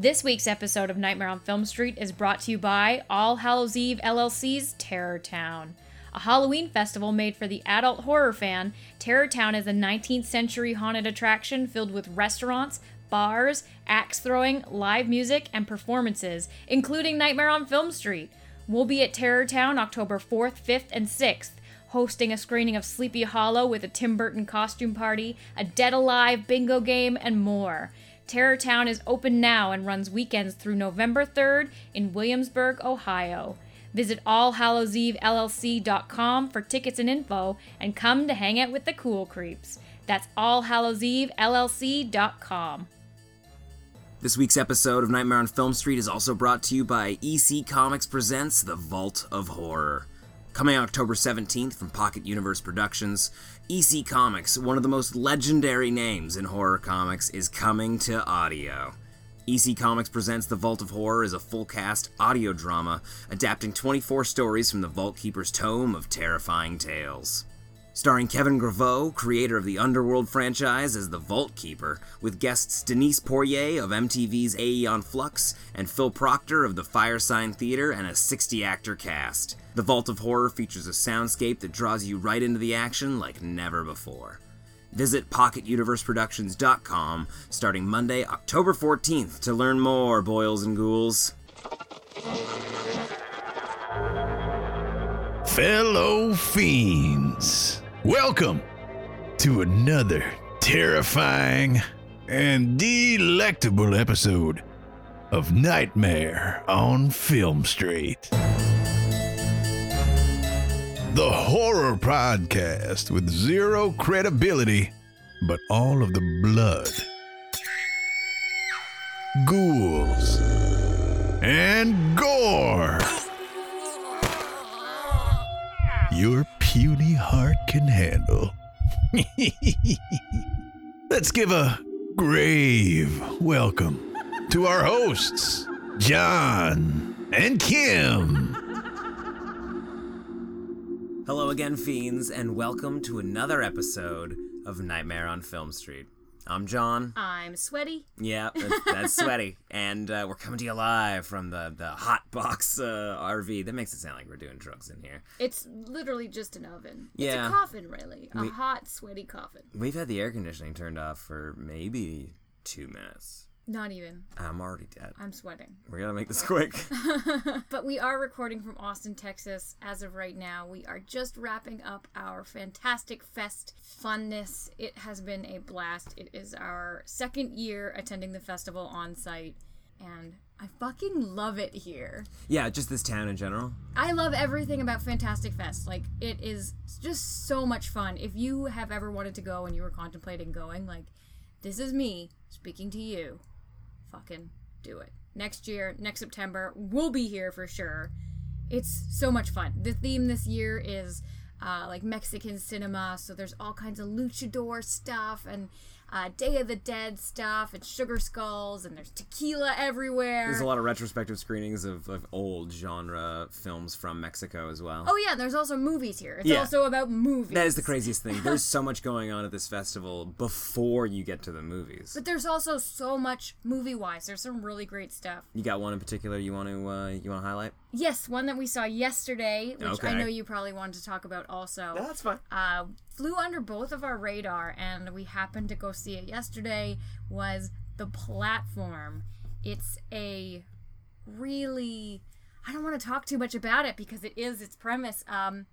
This week's episode of Nightmare on Film Street is brought to you by All Hallows Eve LLC's Terror Town. A Halloween festival made for the adult horror fan, Terror Town is a 19th century haunted attraction filled with restaurants, bars, axe throwing, live music, and performances, including Nightmare on Film Street. We'll be at Terror Town October 4th, 5th, and 6th, hosting a screening of Sleepy Hollow with a Tim Burton costume party, a Dead Alive bingo game, and more. Terror Town is open now and runs weekends through November 3rd in Williamsburg, Ohio. Visit allhallowsevellc.com for tickets and info and come to hang out with the cool creeps. That's allhallowsevellc.com. This week's episode of Nightmare on Film Street is also brought to you by EC Comics Presents The Vault of Horror. Coming October 17th from Pocket Universe Productions, EC Comics, one of the most legendary names in horror comics, is coming to audio. EC Comics Presents The Vault of Horror as a full cast audio drama adapting 24 stories from the Vault Keeper's tome of terrifying tales. Starring Kevin Grevioux, creator of the Underworld franchise, as the Vault Keeper, with guests Denise Poirier of MTV's Aeon Flux and Phil Proctor of the Firesign Theater and a 60 actor cast. The Vault of Horror features a soundscape that draws you right into the action like never before. Visit PocketUniverseProductions.com starting Monday, October 14th to learn more, boils and ghouls. Fellow fiends, welcome to another terrifying and delectable episode of Nightmare on Film Street. The horror podcast with zero credibility, but all of the blood, ghouls, and gore your puny heart can handle. Let's give a grave welcome to our hosts, John and Kim. Hello again, fiends, and welcome to another episode of Nightmare on Film Street. I'm John. I'm sweaty. Yeah, that's, that's sweaty, and uh, we're coming to you live from the the hot box uh, RV. That makes it sound like we're doing drugs in here. It's literally just an oven. Yeah. It's a coffin, really. A We- hot, sweaty coffin. We've had the air conditioning turned off for maybe two minutes. Not even. I'm already dead. I'm sweating. We gotta make this quick. But we are recording from Austin, Texas as of right now. We are just wrapping up our fantastic fest funness. It has been a blast. It is our second year attending the festival on site, and I fucking love it here. yeah, just this town in general. I love everything about Fantastic Fest. Like, it is just so much fun. If you have ever wanted to go and you were contemplating going, like, this is me speaking to you. Fucking do it. Next year, next September, we'll be here for sure. It's so much fun. The theme this year is uh, like Mexican cinema, so there's all kinds of luchador stuff and uh, Day of the Dead stuff and sugar skulls, and there's tequila everywhere. There's a lot of retrospective screenings of, of old genre films from Mexico as well. Oh yeah, there's also movies here. It's Yeah. also about movies. That is the craziest thing. There's so much going on at this festival before you get to the movies. But there's also so much movie wise. There's some really great stuff. You got one in particular you want to uh, you want to highlight? Yes, one that we saw yesterday, which I know you probably wanted to talk about also. that's fine. uh, flew under both of our radar, and we happened to go see it yesterday. Was the platform? It's a really I don't want to talk too much about it because it is its premise. Um,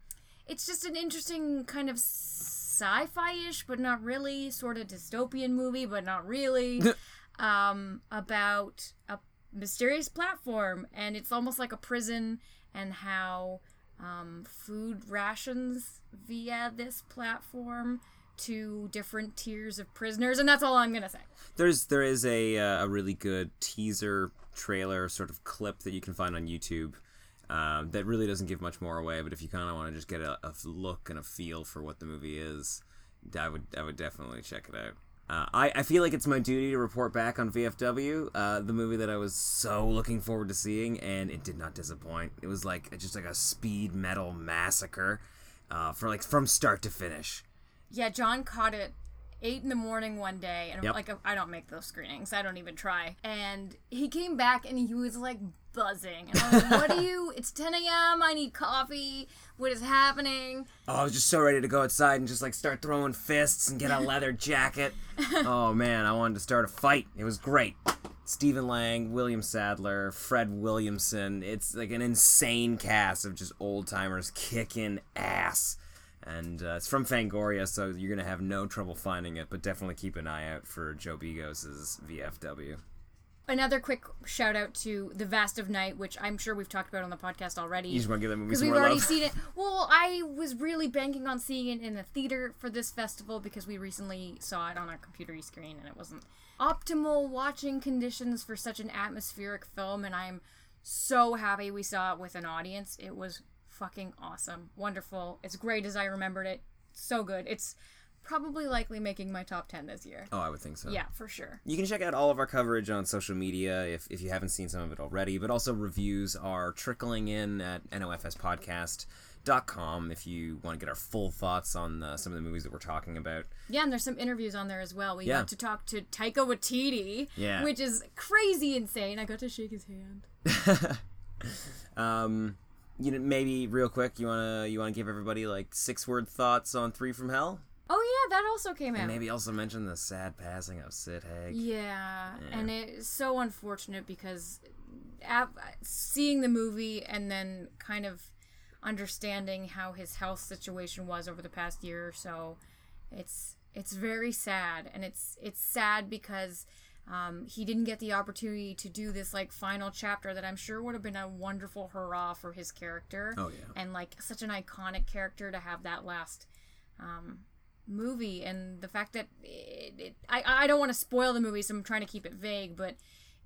it's just an interesting kind of sci-fi-ish, but not really, sort of dystopian movie, but not really. um, about a mysterious platform, and it's almost like a prison, and how um, food rations via this platform to different tiers of prisoners, and that's all I'm gonna say. There's there is a uh, a really good teaser trailer sort of clip that you can find on YouTube. Um, that really doesn't give much more away, but if you kind of want to just get a, a look and a feel for what the movie is, I would I would definitely check it out. Uh, I, I feel like it's my duty to report back on VFW, uh, the movie that I was so looking forward to seeing, and it did not disappoint. It was like just like a speed metal massacre, uh, for like from start to finish. Yeah, John caught it eight in the morning one day, and Yep. like I don't make those screenings. I don't even try. And he came back and he was like buzzing. And I was like, "What are you? It's 10 a.m. I need coffee. What is happening?" Oh, I was just so ready to go outside and just like start throwing fists and get a leather jacket. oh man, I wanted to start a fight. It was great. Stephen Lang, William Sadler, Fred Williamson. It's like an insane cast of just old timers kicking ass. And uh, it's from Fangoria, so you're gonna have no trouble finding it. But definitely keep an eye out for Joe Begos' VFW. Another quick shout out to The Vast of Night, which I'm sure we've talked about on the podcast already. You just want to give that movie because some we've more already love. seen it. Well, I was really banking on seeing it in the theater for this festival because we recently saw it on our computer screen and it wasn't optimal watching conditions for such an atmospheric film. And I'm so happy we saw it with an audience. It was fucking awesome, wonderful. It's great as I remembered it. So good. It's probably likely making my top ten this year. oh, I would think so. Yeah, for sure. You can check out all of our coverage on social media if, if you haven't seen some of it already, but also reviews are trickling in at nofspodcast.com if you want to get our full thoughts on uh, some of the movies that we're talking about. Yeah, and there's some interviews on there as well. We Yeah. got to talk to Taika Waititi, Yeah. which is crazy insane. I got to shake his hand. Um, you know, maybe real quick, you wanna you wanna give everybody like six word thoughts on Three from Hell, Oh yeah, that also came out. maybe also mention the sad passing of Sid Haig. Yeah, and it's so unfortunate because seeing the movie and then kind of understanding how his health situation was over the past year or so, it's it's very sad, and it's it's sad because um, he didn't get the opportunity to do this like final chapter that I'm sure would have been a wonderful hurrah for his character. Oh, yeah. and like such an iconic character to have that last um, movie and the fact that it, it, I, I don't want to spoil the movie so i'm trying to keep it vague but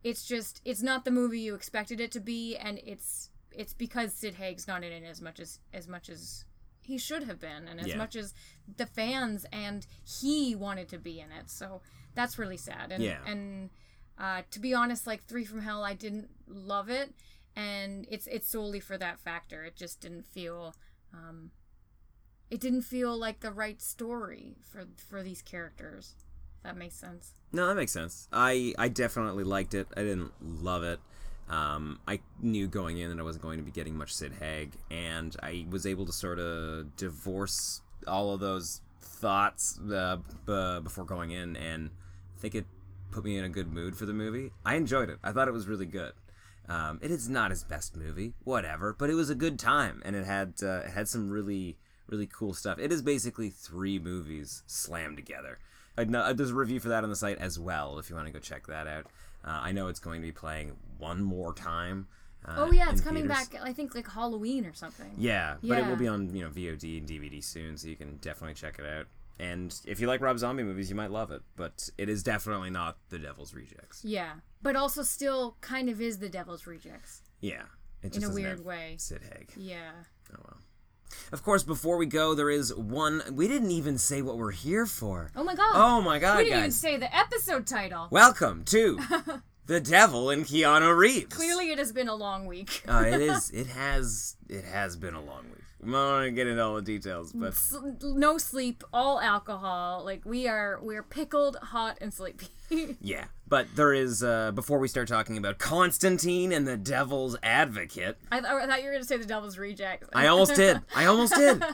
it's just it's not the movie you expected it to be and it's it's because sid haig's not in it as much as as much as he should have been and as Yeah. much as the fans and he wanted to be in it so that's really sad and Yeah. and uh, to be honest like three from hell i didn't love it and it's it's solely for that factor it just didn't feel um, it didn't feel like the right story for for these characters. If that makes sense. No, that makes sense. I I definitely liked it. I didn't love it. Um, I knew going in that I wasn't going to be getting much Sid Haig, and I was able to sort of divorce all of those thoughts uh, b- before going in, and I think it put me in a good mood for the movie. I enjoyed it. I thought it was really good. Um, it is not his best movie, whatever, but it was a good time, and it had uh, it had some really really cool stuff. It is basically three movies slammed together. I know, there's a review for that on the site as well if you want to go check that out. Uh, I know it's going to be playing one more time. Uh, Oh yeah, it's coming theaters. back. I think like Halloween or something. Yeah, but it will be on you know VOD and DVD soon, so you can definitely check it out. And if you like Rob Zombie movies, you might love it. But it is definitely not The Devil's Rejects. Yeah, but also still kind of is the Devil's Rejects Yeah, in a weird way. Sid Haig. Yeah. Oh well. Of course, before we go, there is one. We didn't even say what we're here for. Oh my god. Oh my god, we didn't even say the episode title. Welcome to the Devil and Keanu Reeves. Clearly, it has been a long week. uh, it is. It has. It has been a long week. I'm not gonna get into all the details, but no sleep, all alcohol. Like we are, we're pickled, hot, and sleepy. yeah. But there is. Uh, before we start talking about Constantine and the Devil's Advocate, I, th- I thought you were gonna say the Devil's Rejects. I almost did. I almost did.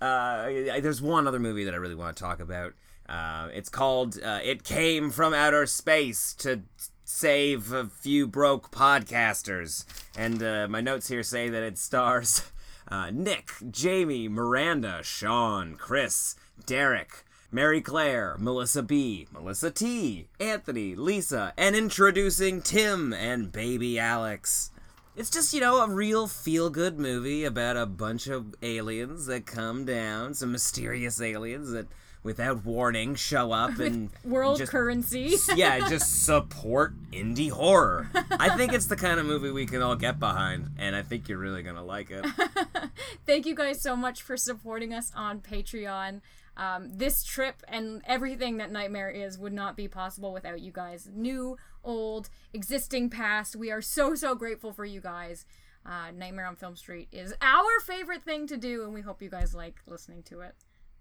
Uh, there's one other movie that I really want to talk about. Uh, it's called uh, "It Came from Outer Space" to save a few broke podcasters. And uh, my notes here say that it stars uh, Nick, Jamie, Miranda, Sean, Chris, Derek. Mary Claire, Melissa B, Melissa T, Anthony, Lisa, and introducing Tim and baby Alex. It's just, you know, a real feel good movie about a bunch of aliens that come down, some mysterious aliens that, without warning, show up and World just, currency. yeah, just support indie horror. I think it's the kind of movie we can all get behind, and I think you're really gonna like it. Thank you guys so much for supporting us on Patreon. Um, this trip and everything that Nightmare is would not be possible without you guys. New, old, existing, past. We are so, so grateful for you guys. Uh, Nightmare on Film Street is our favorite thing to do, and we hope you guys like listening to it.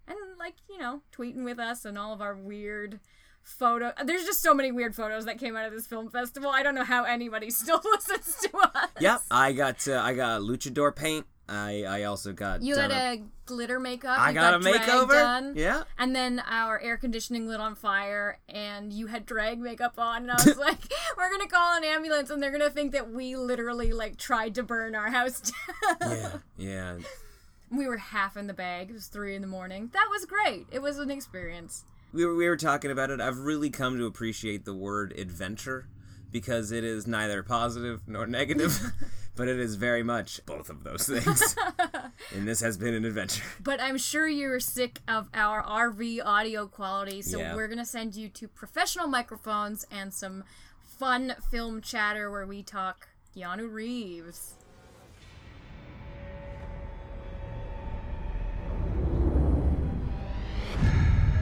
And like you know tweeting with us and all of our weird photo there's just so many weird photos that came out of this film festival i don't know how anybody still listens to us Yep, I got uh, I got luchador paint. I I also got you had a glitter makeup I you got a makeover. done. Yeah. and then our air conditioning lit on fire and you had drag makeup on and i was like we're gonna call an ambulance and they're gonna think that we literally like tried to burn our house down Yeah, yeah. We were half in the bag it was three in the morning that was great it was an experience We were, we were talking about it. I've really come to appreciate the word adventure because it is neither positive nor negative, but it is very much both of those things. and this has been an adventure. But I'm sure you're sick of our RV audio quality, so Yeah. we're gonna send you to professional microphones and some fun film chatter where we talk Keanu Reeves.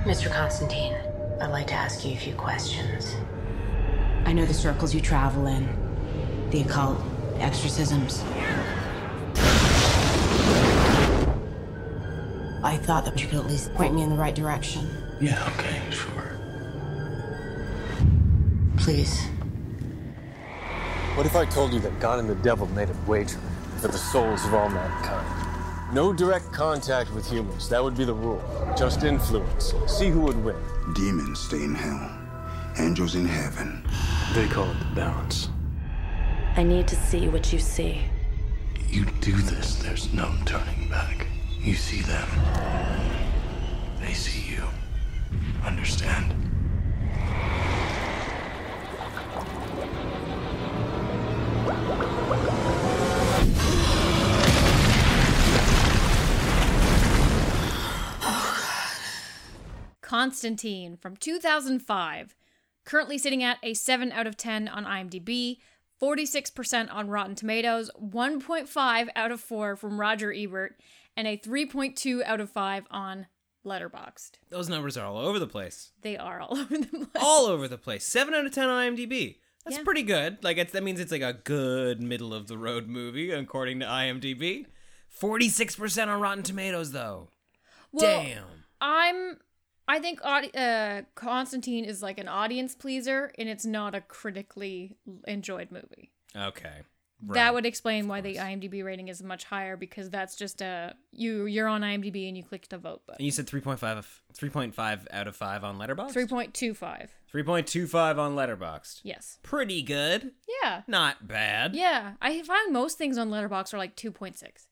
Mr. Constantine, I'd like to ask you a few questions. I know the circles you travel in the occult, exorcisms. I thought that you could at least point me in the right direction. Yeah, okay, sure. Please. What if I told you that God and the devil made a wager for the souls of all mankind? No direct contact with humans, that would be the rule. Just influence. See who would win. Demons stay in hell, angels in heaven. They call it the balance. I need to see what you see. You do this, there's no turning back. You see them. They see you. Understand? Constantine from 2005, currently sitting at a 7 out of 10 on IMDb, 46% on Rotten Tomatoes, 1.5 out of 4 from Roger Ebert, and a 3.2 out of 5 on Letterboxd. Those numbers are all over the place. They are all over the place. All over the place. Seven out of ten on IMDb. That's Yeah. pretty good. Like it's, that means it's like a good middle of the road movie according to IMDb. Forty six percent on Rotten Tomatoes though. Well, Damn. I'm. I think uh, Constantine is like an audience pleaser, and it's not a critically enjoyed movie. Okay. That would explain why the IMDb rating is much higher because that's just a you you're on IMDb and you click the vote And button. you said 3.5 3.5 out of 5 on Letterboxd? Three point two five. 3.25 on Letterboxd. Yes. Pretty good. Yeah. Not bad. Yeah. I find most things on Letterboxd are like two point six.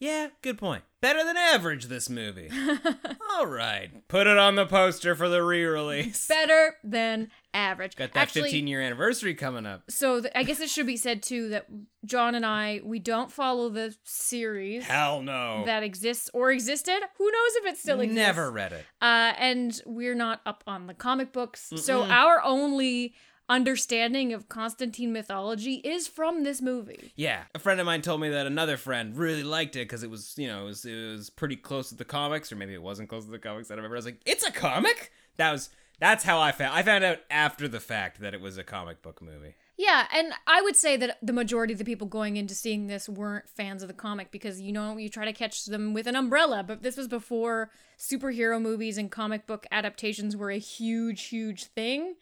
Yeah, good point. Better than average this movie. All right. Put it on the poster for the re-release. Better than average. Got that Actually, 15 year anniversary coming up. so th- I guess it should be said too that John and I we don't follow the series Hell no. that exists or existed. Who knows if it still exists? Never read it. uh, and we're not up on the comic books. So our only understanding of Constantine mythology is from this movie. Yeah, a friend of mine told me that another friend really liked it because it was, you know, it was, it was pretty close to the comics, or maybe it wasn't close to the comics. I don't remember. I was like, "It's a comic." That was that's how I found. I found out after the fact that it was a comic book movie. Yeah, and I would say that the majority of the people going into seeing this weren't fans of the comic because you know you try to catch them with an umbrella, but this was before superhero movies and comic book adaptations were a huge, huge thing.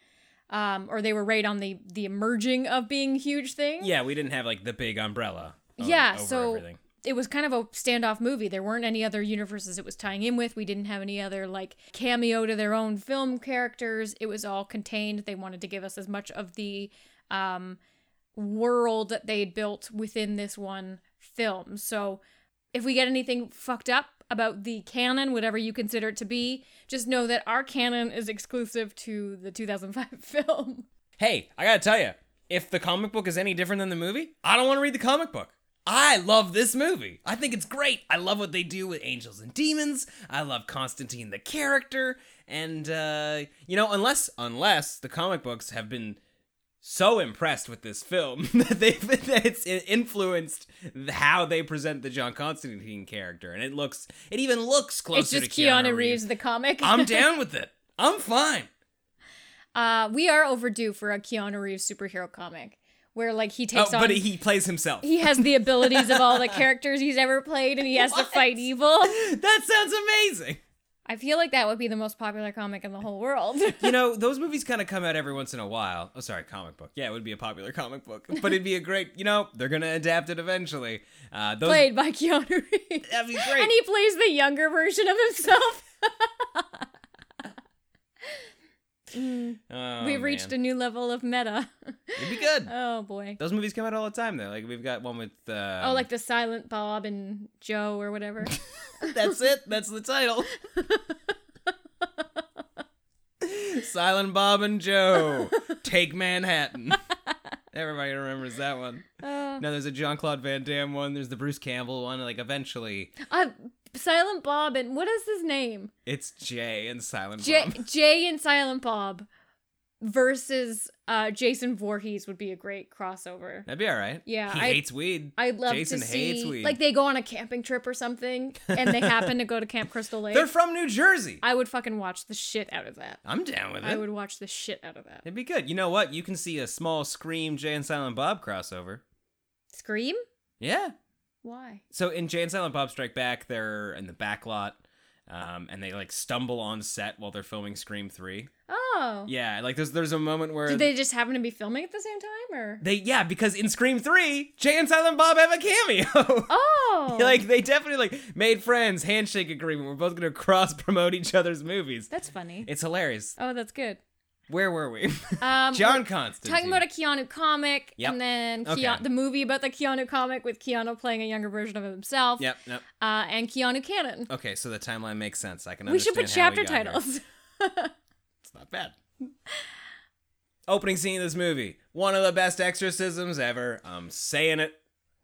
Um, or they were right on the the emerging of being huge thing. Yeah, we didn't have like the big umbrella. o- yeah so everything. it was kind of a standoff movie there weren't any other universes it was tying in with we didn't have any other like cameo to their own film characters it was all contained they wanted to give us as much of the um world that they built within this one film so if we get anything fucked up about the canon whatever you consider it to be just know that our canon is exclusive to the 2005 film Hey, I gotta tell you, if the comic book is any different than the movie, I don't want to read the comic book. I love this movie. I think it's great. I love what they do with angels and demons. I love Constantine the character, and uh, you know, unless unless the comic books have been so impressed with this film that they've that it's influenced how they present the John Constantine character, and it looks it even looks closer it's just to keanu, reeves the comic I'm down with it. I'm fine. Uh, we are overdue for a Keanu Reeves superhero comic where like he takes oh, on but he plays himself. he has the abilities of all the characters he's ever played and he has to fight evil. That sounds amazing. I feel like that would be the most popular comic in the whole world. you know, those movies kind of come out every once in a while. Oh, sorry, comic book. Yeah, it would be a popular comic book, but it'd be a great. You know, they're gonna adapt it eventually. Uh, those, Played by Keanu Reeves. That'd be great. And he plays the younger version of himself. Mm, Oh, We've reached man. a new level of meta. It'd be good. oh boy. Those movies come out all the time, though. Like we've got one with. Uh, oh, like the Silent Bob and Joe or whatever. that's it. That's the title. Silent Bob and Joe take Manhattan. Everybody remembers that one. Uh, No, there's a Jean Claude Van Damme one. There's the Bruce Campbell one. Like eventually, uh, Silent Bob and what is his name? it's Jay and Silent J- Bob. Jay and Silent Bob versus uh, Jason Voorhees would be a great crossover. That'd be all right. Yeah, he I- hates weed. I'd love Jason to see hates weed. like they go on a camping trip or something, and they happen to go to Camp Crystal Lake. They're from New Jersey. I would fucking watch the shit out of that. I'm down with it. I would watch the shit out of that. It'd be good. You know what? You can see a small Scream Jay and Silent Bob crossover. Scream? Yeah. Why? So in Jay and Silent Bob Strike Back, they're in the back lot, um, and they like stumble on set while they're filming Scream Three. Oh. Yeah, like there's there's a moment where Did they just happen to be filming at the same time, or? they yeah because in Scream Three, Jay and Silent Bob have a cameo. Oh. like they definitely like made friends, handshake agreement. We're both gonna cross promote each other's movies. That's funny. It's hilarious. Oh, that's good. Where were we? Um, John Constantine. Talking about a Keanu comic, Yep. and then Okay. The movie about the Keanu comic with Keanu playing a younger version of himself. Yep. Yep. Uh, and Keanu Canon. Okay, so the timeline makes sense. I can. we should put chapter titles. It's not bad. Opening scene of this movie. One of the best exorcisms ever. I'm saying it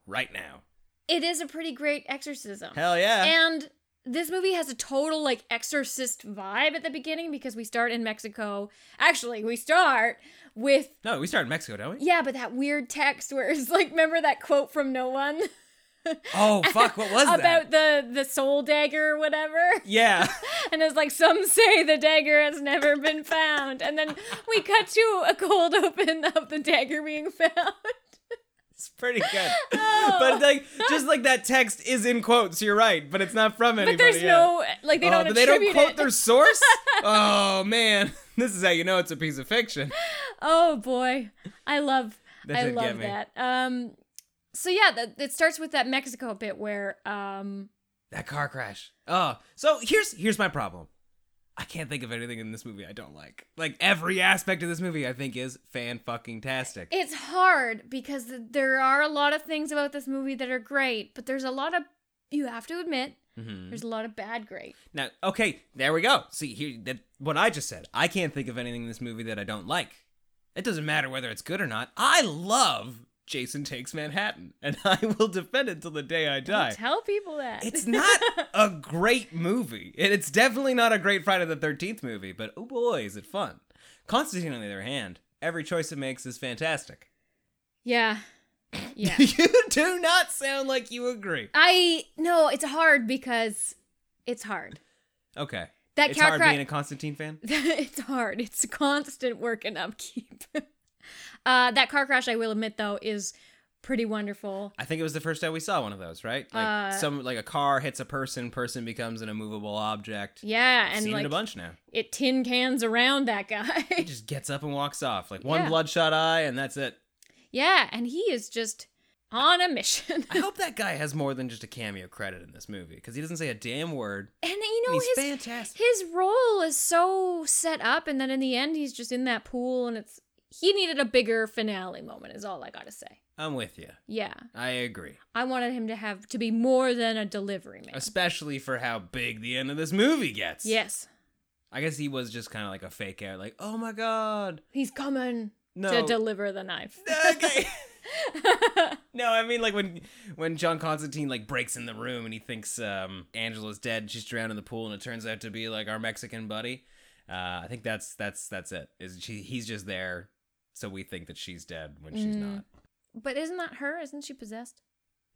right now. it is a pretty great exorcism. Hell yeah. And this movie has a total like exorcist vibe at the beginning because we start in Mexico. Actually, we start with no, we start in Mexico, don't we? yeah, but that weird text where it's like, remember that quote from No One Oh fuck, what was that? about the the soul dagger or whatever? Yeah. And it's like some say the dagger has never been found, and then we cut to a cold open of the dagger being found. It's pretty good. Oh. But like just like that text is in quotes, you're right, but it's not from anybody. But there's yet. no like they oh, don't they don't quote it. their source? oh man. This is how you know it's a piece of fiction. Oh boy, I love I love that. Um, so yeah, that it starts with that Mexico bit where um, That car crash. Oh, so here's here's my problem. I can't think of anything in this movie I don't like. Like every aspect of this movie, I think is fan fucking tastic. it's hard because there are a lot of things about this movie that are great, but there's a lot of you have to admit Mhm. there's a lot of bad great. Now, okay, there we go. See here, that what I just said. I can't think of anything in this movie that I don't like. It doesn't matter whether it's good or not. I love Jason Takes Manhattan, and I will defend it till the day I die. Tell people that It's not a great movie. And it's definitely not a great Friday the 13th movie, but oh boy, is it fun. Constantine, on the other hand, every choice it makes is fantastic. yeah, yeah. you do not sound like you agree. I no, it's hard because it's hard. Okay. That it's hard being a Constantine fan? it's hard. It's constant work and upkeep. Uh, that car crash, I will admit, though, is pretty wonderful. I think it was the first time we saw one of those, right? Like Uh, some like a car hits a person, person becomes an immovable object. Yeah, I've and seen like it a bunch now. it tin cans around that guy. He just gets up and walks off. Like one Yeah. bloodshot eye and that's it. yeah, and he is just on a mission. I hope that guy has more than just a cameo credit in this movie because he doesn't say a damn word. And you know And he's his fantastic. his role is so set up, and then in the end, he's just in that pool, and it's he needed a bigger finale moment. Is all I gotta say. I'm with you. Yeah, I agree. I wanted him to have to be more than a delivery man. Especially for how big the end of this movie gets. Yes, I guess he was just kind of like a fake out, like, oh my god. he's coming No. to deliver the knife. Okay. no, I mean like when when John Constantine like breaks in the room and he thinks um Angela's dead, she's drowned in the pool, and it turns out to be like our Mexican buddy. Uh, I think that's that's that's it. Is she? He's just there, so we think that she's dead when she's Mm. not. But isn't that her? Isn't she possessed?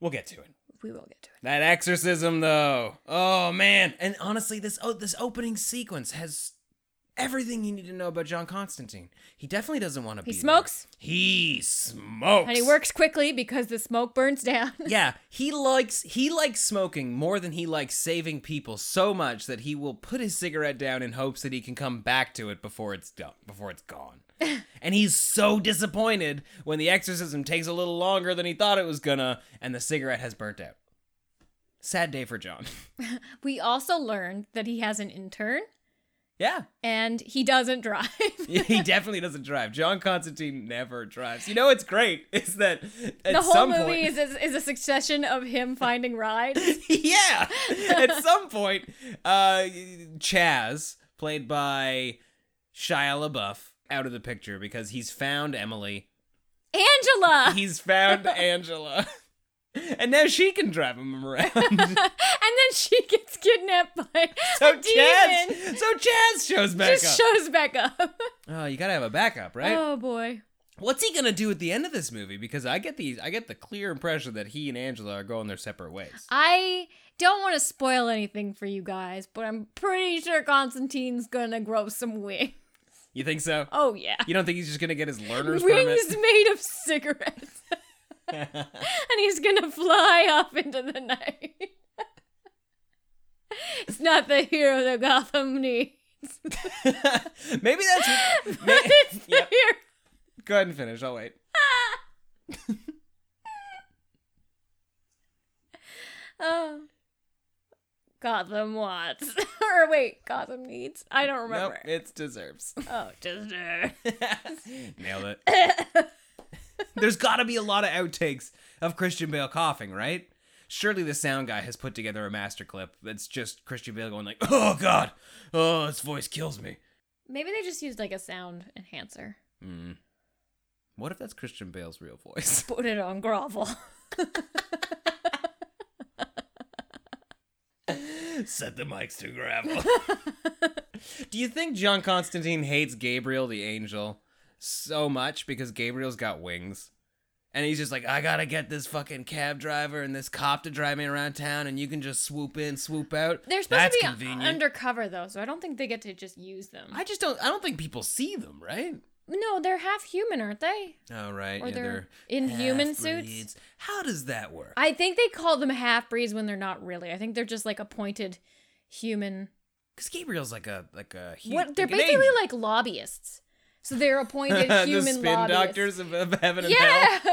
We'll get to it. We will get to it. That exorcism though. Oh man. And honestly this oh this opening sequence has everything you need to know about John Constantine. He definitely doesn't want to be He smokes. there. He smokes. And he works quickly because the smoke burns down. yeah, he likes he likes smoking more than he likes saving people so much that he will put his cigarette down in hopes that he can come back to it before it's done, before it's gone. and he's so disappointed when the exorcism takes a little longer than he thought it was gonna and the cigarette has burnt out. Sad day for John. We also learned that he has an intern yeah. and he doesn't drive. he definitely doesn't drive. John Constantine never drives. You know what's great is that at the whole some movie point, is, is is a succession of him finding rides. yeah. At some point, uh, Chaz, played by Shia LaBeouf, out of the picture because he's found Emily. Angela. He's found Angela. And now she can drive him around. and then she gets kidnapped by so a Chaz, demon. so Chaz shows back Just up. shows back up. oh, you gotta have a backup, right? Oh boy. What's he gonna do at the end of this movie? Because I get the I get the clear impression that he and Angela are going their separate ways. I don't want to spoil anything for you guys, but I'm pretty sure Constantine's gonna grow some wings. You think so? Oh yeah. You don't think he's just gonna get his learner's Wings permit? made of cigarettes. and he's gonna fly off into the night. it's not the hero that Gotham needs. Maybe that's may- Yep. hero. Go ahead and finish. I'll wait. Oh. Gotham wants. or wait, Gotham needs. I don't Nope, remember. it deserves. Oh, deserves. Nailed it. There's got to be a lot of outtakes of Christian Bale coughing, right? Surely the sound guy has put together a master clip that's just Christian Bale going like, "Oh God, oh his voice kills me." Maybe they just used like a sound enhancer. Hmm. What if that's Christian Bale's real voice? Put it on grovel. Set the mics to gravel. Do you think John Constantine hates Gabriel the angel so much because Gabriel's got wings? And he's just like, I gotta get this fucking cab driver and this cop to drive me around town, and you can just swoop in, swoop out. They're supposed That's to be convenient. undercover though, so I don't think they get to just use them. I just don't. I don't think people see them, right? No, they're half human, aren't they? Oh right, Or yeah, they're they're in human suits? How does that work? I think they call them half breeds when they're not really. I think they're just like appointed human. Because Gabriel's like a like a. hu- What they're like basically like lobbyists. So they're appointed the human spin lobbyists. doctors of, of heaven and hell.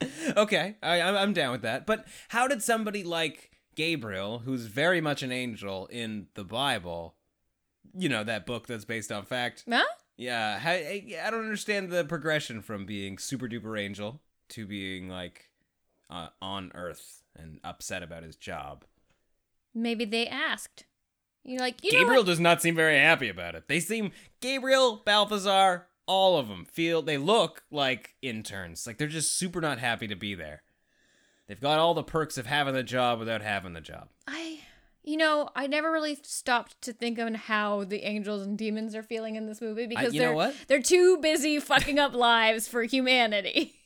Yeah. okay, I, I'm I'm down with that. But how did somebody like Gabriel, who's very much an angel in the Bible, you know that book that's based on fact? huh? Yeah, I, I don't understand the progression from being super duper angel to being like uh, on Earth and upset about his job. Maybe they asked. You're like, you Gabriel does not seem very happy about it. They seem Gabriel, Balthazar, all of them feel they look like interns. Like they're just super not happy to be there. They've got all the perks of having the job without having the job. I, you know, I never really stopped to think on how the angels and demons are feeling in this movie because know they're they're too busy fucking up lives for humanity.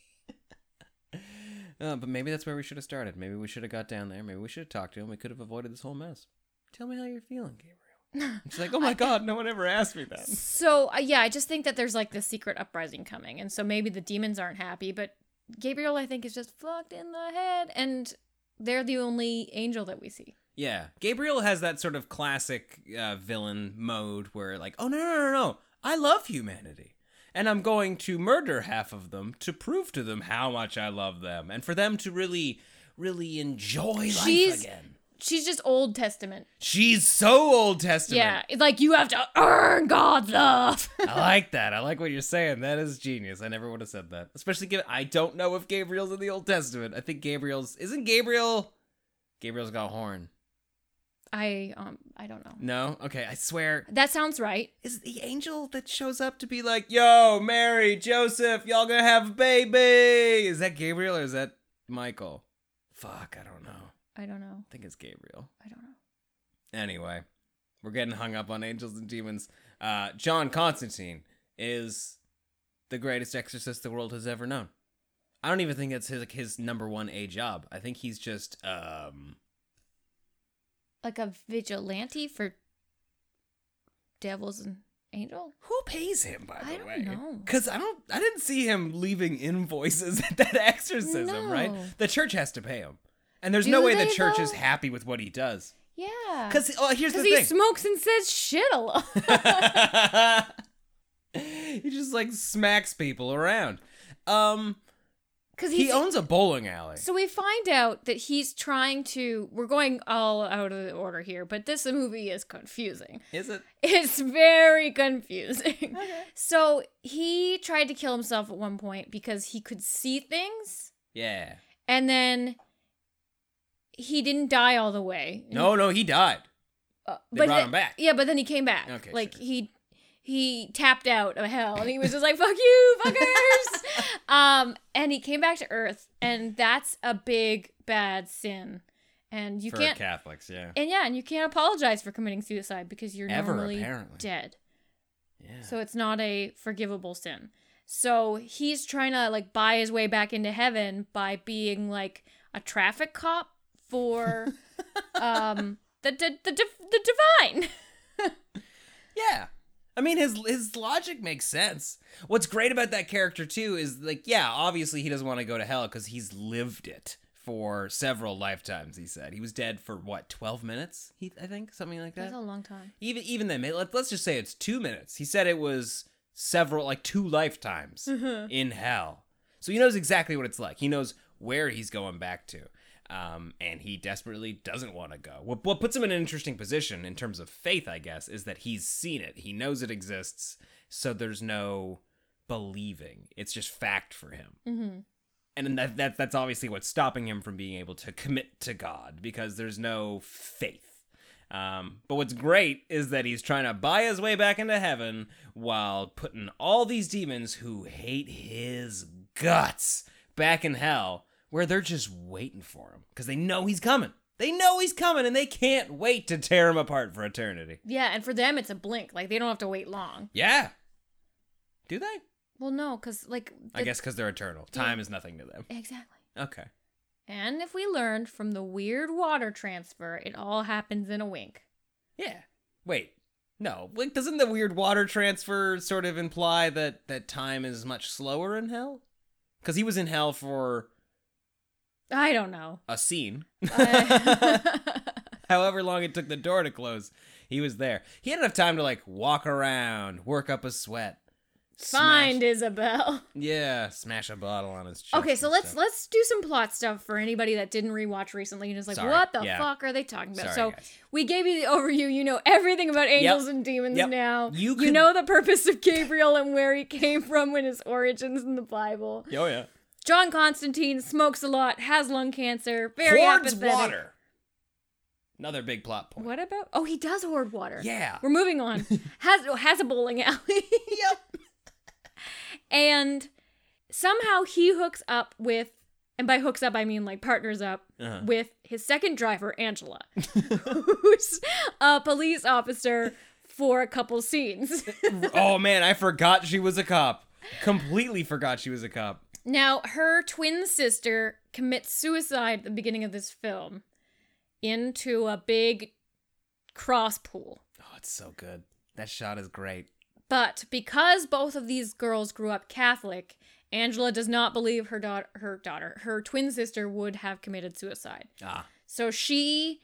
Uh, but maybe that's where we should have started. Maybe we should have got down there. Maybe we should have talked to him. We could have avoided this whole mess. Tell me how you're feeling, Gabriel. She's like, "Oh my god, no one ever asked me that." So uh, yeah, I just think that there's like this secret uprising coming, and so maybe the demons aren't happy, but Gabriel, I think, is just fucked in the head, and they're the only angel that we see. Yeah, Gabriel has that sort of classic uh, villain mode where, like, oh no, no, no, no, I love humanity, and I'm going to murder half of them to prove to them how much I love them, and for them to really, really enjoy life She's again. she's just Old Testament. She's so Old Testament. Yeah, it's like you have to earn God's love. I like that. I like what you're saying. That is genius. I never would have said that. Especially given I don't know if Gabriel's in the Old Testament. I think Gabriel's isn't Gabriel. Gabriel's got a horn. I um I don't know. No? Okay, I swear. That sounds right. Is the angel that shows up to be like, yo, Mary, Joseph, y'all gonna have a baby? Is that Gabriel or is that Michael? Fuck, I don't know. I don't know. I think it's Gabriel. I don't know. Anyway, we're getting hung up on angels and demons. Uh, John Constantine is the greatest exorcist the world has ever known. I don't even think that's his, like, his number one A job. I think he's just um Like a vigilante for devils and angel. Who pays him, by the I don't way? know. Because I don't, I didn't see him leaving invoices at that exorcism, right? The church has to pay him, and there's Do no way the they, church is though? happy with what he does. Yeah. Because oh, here's the Because he thing, smokes and says shit a lot. he just like smacks people around. Um, Because he owns a bowling alley. So we find out that he's trying to. We're going all out of the order here, but this movie is confusing. Is it? It's very confusing. Okay. So he tried to kill himself at one point because he could see things, Yeah. and then he didn't die all the way. No, no, he died. Uh, They but brought then- him back. Yeah, but then he came back. Okay, like he he tapped out of hell, and he was just like "fuck you, fuckers." um, and he came back to Earth, and that's a big bad sin, and you For can't. Catholics, yeah. And yeah, and you can't apologize for committing suicide because you're Ever, normally apparently. dead. Yeah. So it's not a forgivable sin. So he's trying to like buy his way back into heaven by being like a traffic cop for um the the the, the divine. Yeah. I mean his his logic makes sense. What's great about that character too is like yeah, obviously he doesn't want to go to hell cuz he's lived it for several lifetimes, he said. He was dead for what, 12 minutes? He I think something like that. That's a long time. Even even then, let, let's just say it's 2 minutes. He said it was several like two lifetimes Mhm. in hell. So he knows exactly what it's like. He knows where he's going back to. Um, and he desperately doesn't want to go. What, what puts him in an interesting position in terms of faith, I guess, is that he's seen it. He knows it exists, so there's no believing. It's just fact for him. Mm-hmm. And that, that that's obviously what's stopping him from being able to commit to God because there's no faith. Um, but what's great is that he's trying to buy his way back into heaven while putting all these demons who hate his guts back in hell, where they're just waiting for him because they know he's coming. They know he's coming, and they can't wait to tear him apart for eternity. Yeah, and for them it's a blink. Like they don't have to wait long. Yeah. Do they? Well, no, because like I the- guess because they're eternal. Time is nothing to them. exactly. Okay. And if we learned from the weird water transfer, it all happens in a wink. Yeah. Wait. No. Like, doesn't the weird water transfer sort of imply that that time is much slower in hell? Because he was in hell for I don't know. a scene. I- However long it took the door to close, he was there. He had enough time to like walk around, work up a sweat. Find Isabel. Yeah, smash a bottle on his chest. Okay, so let's stuff. let's do some plot stuff for anybody that didn't rewatch recently and is like, Sorry, what the yeah. fuck are they talking about? Sorry, so guys. we gave you the overview. You know everything about angels and demons Yep. now. You You, know the purpose of Gabriel and where he came from and his origins in the Bible. Oh yeah. John Constantine smokes a lot, has lung cancer, very Hoards apathetic. water. Another big plot point. What about? Oh, he does hoard water. Yeah. We're moving on. has has a bowling alley. yep. And somehow he hooks up with, and by hooks up I mean like partners up Uh-huh. with his second driver, Angela, who's a police officer for a couple scenes. oh man, I forgot she was a cop. Completely forgot she was a cop. Now, her twin sister commits suicide at the beginning of this film into a big cross pool. Oh, it's so good. That shot is great. But because both of these girls grew up Catholic, Angela does not believe her daughter, her daughter, her twin sister would have committed suicide. Ah. So she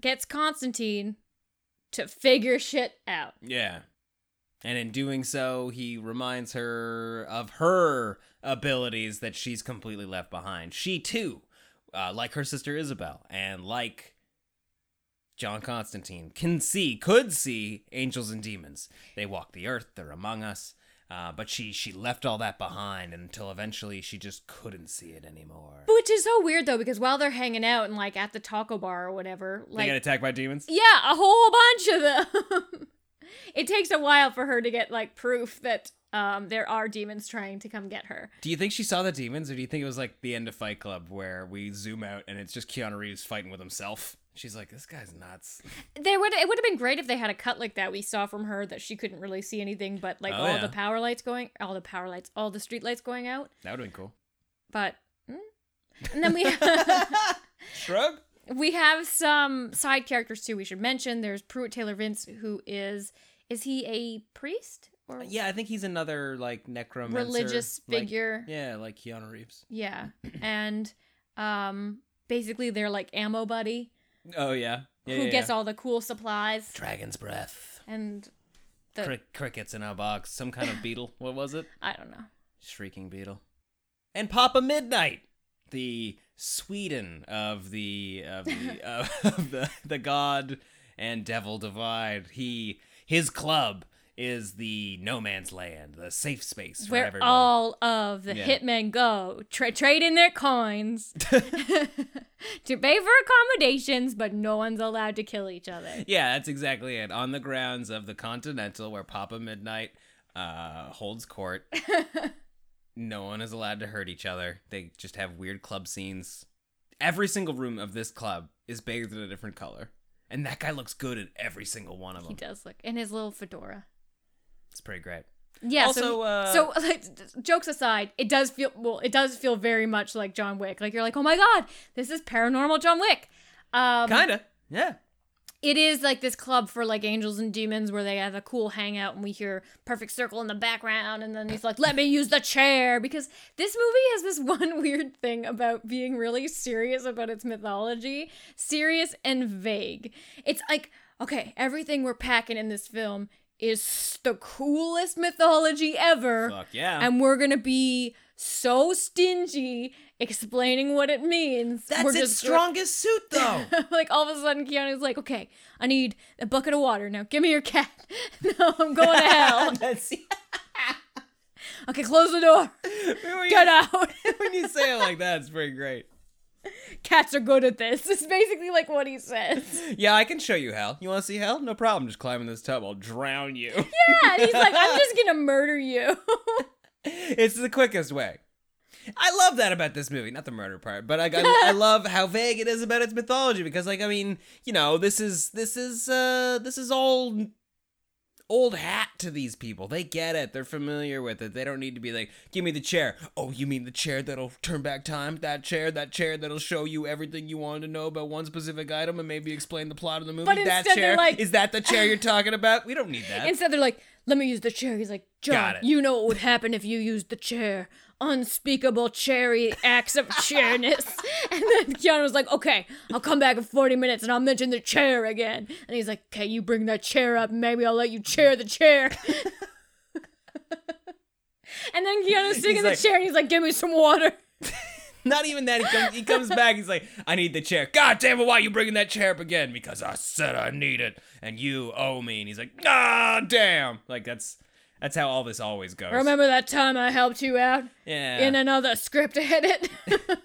gets Constantine to figure shit out. Yeah. And in doing so, he reminds her of her abilities that she's completely left behind. She too, uh, like her sister Isabel, and like John Constantine, can see, could see angels and demons. They walk the earth, they're among us. Uh, but she she left all that behind until eventually she just couldn't see it anymore. Which is so weird though, because while they're hanging out and like at the taco bar or whatever, they like get attacked by demons. yeah, a whole bunch of them. it takes a while for her to get like proof that um there are demons trying to come get her. Do you think she saw the demons, or do you think it was like the end of Fight Club where we zoom out and it's just Keanu Reeves fighting with himself? She's like, this guy's nuts. There would it would have been great if they had a cut like that we saw from her that she couldn't really see anything but like Oh, all yeah. the power lights going all the power lights, all the street lights going out. That would have been cool. But mm. and then we Shrug. We have some side characters too we should mention. There's Pruitt Taylor Vince who is is he a priest or Yeah, I think he's another like necromancer. Religious like- figure. yeah, like Keanu Reeves. yeah, and um, basically they're like ammo buddy Oh yeah. yeah who yeah, gets yeah. all the cool supplies Dragon's breath. and the Crick- crickets in a box. Some kind of beetle. What was it? I don't know. Shrieking beetle. And Papa Midnight, the Sweden of the of the uh, of the the god and devil divide. He his club is the no man's land, the safe space for Where everybody. all of the Yeah. hitmen go, tra- trade in their coins to pay for accommodations, but no one's allowed to kill each other. Yeah, that's exactly it. On the grounds of the Continental, where Papa Midnight uh, holds court, no one is allowed to hurt each other. They just have weird club scenes. Every single room of this club is bathed in a different color, and that guy looks good in every single one of them. He does look in his little fedora. It's pretty great. Yeah. Also, so, uh, so like, jokes aside, it does feel well. It does feel very much like John Wick. Like you're like, oh my god, this is paranormal John Wick. Um, Kinda, yeah. It is like this club for like angels and demons where they have a cool hangout and we hear Perfect Circle in the background and then he's like, let me use the chair because this movie has this one weird thing about being really serious about its mythology, serious and vague. It's like, okay, everything we're packing in this film is the coolest mythology ever. Fuck yeah. And we're gonna be so stingy explaining what it means. That's we're its just strongest suit, though. like all of a sudden Keanu's like, okay, I need a bucket of water now. Give me your cat. no, I'm going to hell. Okay, close the door. Get out. when you say it like that, it's pretty great. Cats are good at this. It's basically like what he says. Yeah, I can show you hell. You want to see hell? No problem. Just climb in this tub. I'll drown you. Yeah, and he's like, I'm just gonna murder you. it's the quickest way. I love that about this movie, not the murder part, but I, I, I love how vague it is about its mythology because, like, I mean, you know, this is this is uh this is all old hat to these people. They get it. They're familiar with it. They don't need to be like, "Give me the chair." Oh, you mean the chair that'll turn back time? That chair, that chair that'll show you everything you wanted to know about one specific item and maybe explain the plot of the movie. But that chair like- is that the chair you're talking about? We don't need that. Instead, they're like, let me use the chair. He's like, John, you know what would happen if you used the chair. Unspeakable cherry acts of chairness. and then Keanu was like, okay, I'll come back in 40 minutes and I'll mention the chair again. And he's like, okay, you bring that chair up, maybe I'll let you chair the chair. and then Keanu's sitting He's in the like- chair and he's like, give me some water. Not even that. He comes, he comes back. He's like, I need the chair. God damn it, why are you bringing that chair up again? Because I said I need it, and you owe me. And he's like, Ah, damn. Like that's that's how all this always goes. Remember that time I helped you out Yeah. in another script edit?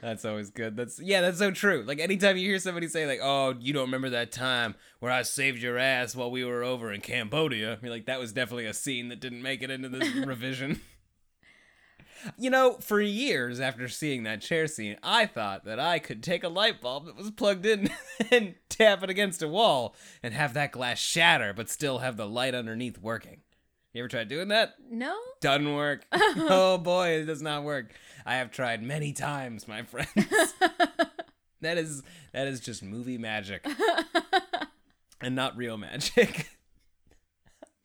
That's always good. That's yeah, that's so true. Like anytime you hear somebody say like, "Oh, you don't remember that time where I saved your ass while we were over in Cambodia?" You're like, that was definitely a scene that didn't make it into this revision. You know, for years after seeing that chair scene, I thought that I could take a light bulb that was plugged in and tap it against a wall and have that glass shatter, but still have the light underneath working. You ever tried doing that? no? Doesn't work. oh boy, it does not work. I have tried many times, my friends. that is that is just movie magic. and not real magic.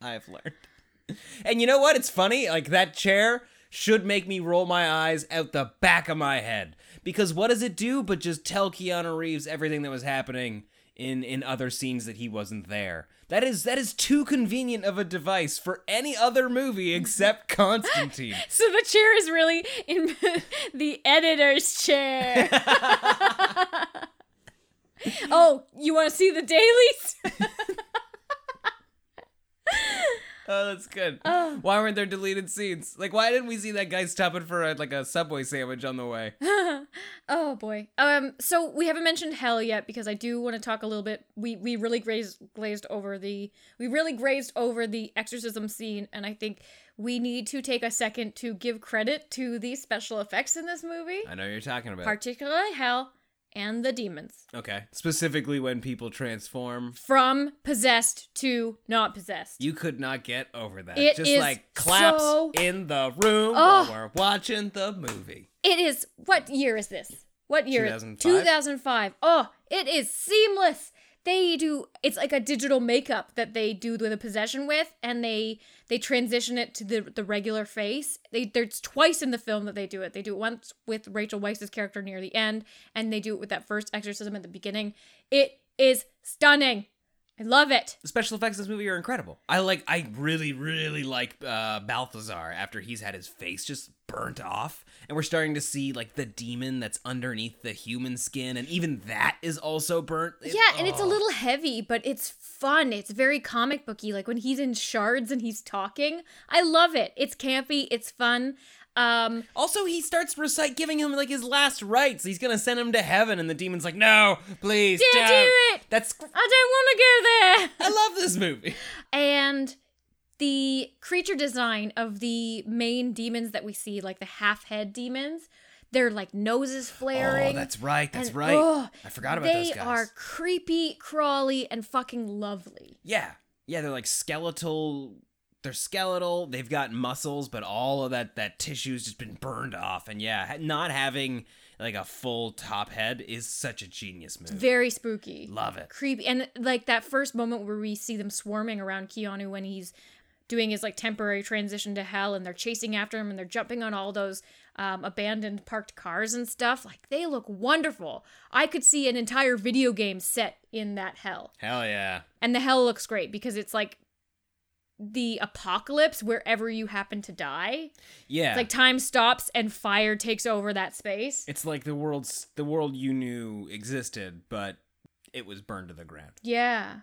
I have learned. And you know what? It's funny. Like that chair should make me roll my eyes out the back of my head. Because what does it do but just tell Keanu Reeves everything that was happening in in other scenes that he wasn't there? That is that is too convenient of a device for any other movie except Constantine. So the chair is really in the editor's chair. oh, you want to see the dailies? Oh, that's good. Why weren't there deleted scenes? Like, why didn't we see that guy stopping for a, like a Subway sandwich on the way? oh boy. Um. So we haven't mentioned hell yet because I do want to talk a little bit. We we really grazed glazed over the we really grazed over the exorcism scene, and I think we need to take a second to give credit to the special effects in this movie, I know what you're talking about. particularly hell and the demons. okay. Specifically, when people transform, From possessed to not possessed. you could not get over that. It Just is like claps so- in the room Oh. while we're watching the movie. It is. What year is this? What year? 2005? 2005. Oh, it is seamless. They do it's like a digital makeup that they do a possession with and they they transition it to the the regular face. They there's twice in the film that they do it. They do it once with rachel weisz's character near the end and they do it with that first exorcism at the beginning. It is stunning i love it The special effects in this movie are incredible. I like. I really, really like uh, Balthazar after he's had his face just burnt off, and we're starting to see like the demon that's underneath the human skin, and even that is also burnt. It- yeah and it's a oh. little heavy but it's fun it's very comic booky like when he's in shards and he's talking i love it it's campy it's fun um Also, he starts recite giving him like his last rites. He's gonna send him to heaven, and the demon's like, "No, please, Don't don't." do it. That's i don't want to go there I love this movie. and the creature design of the main demons that we see, like the half head demons, their like noses flaring. Oh, that's right. That's and- right. oh, I forgot about those guys. They are creepy, crawly, and fucking lovely. Yeah. Yeah, they're like skeletal. They're skeletal. They've got muscles, but all of that that tissue's just been burned off. And yeah, not having like a full top head is such a genius move. Very spooky. Love it. Creepy. And like that first moment where we see them swarming around Keanu when he's doing his like temporary transition to hell and they're chasing after him and they're jumping on all those um, abandoned parked cars and stuff. Like they look wonderful. I could see an entire video game set in that hell. Hell yeah. And the hell looks great because it's like the apocalypse wherever you happen to die. Yeah. It's like time stops and fire takes over that space. It's like the world's the world you knew existed, but it was burned to the ground. Yeah.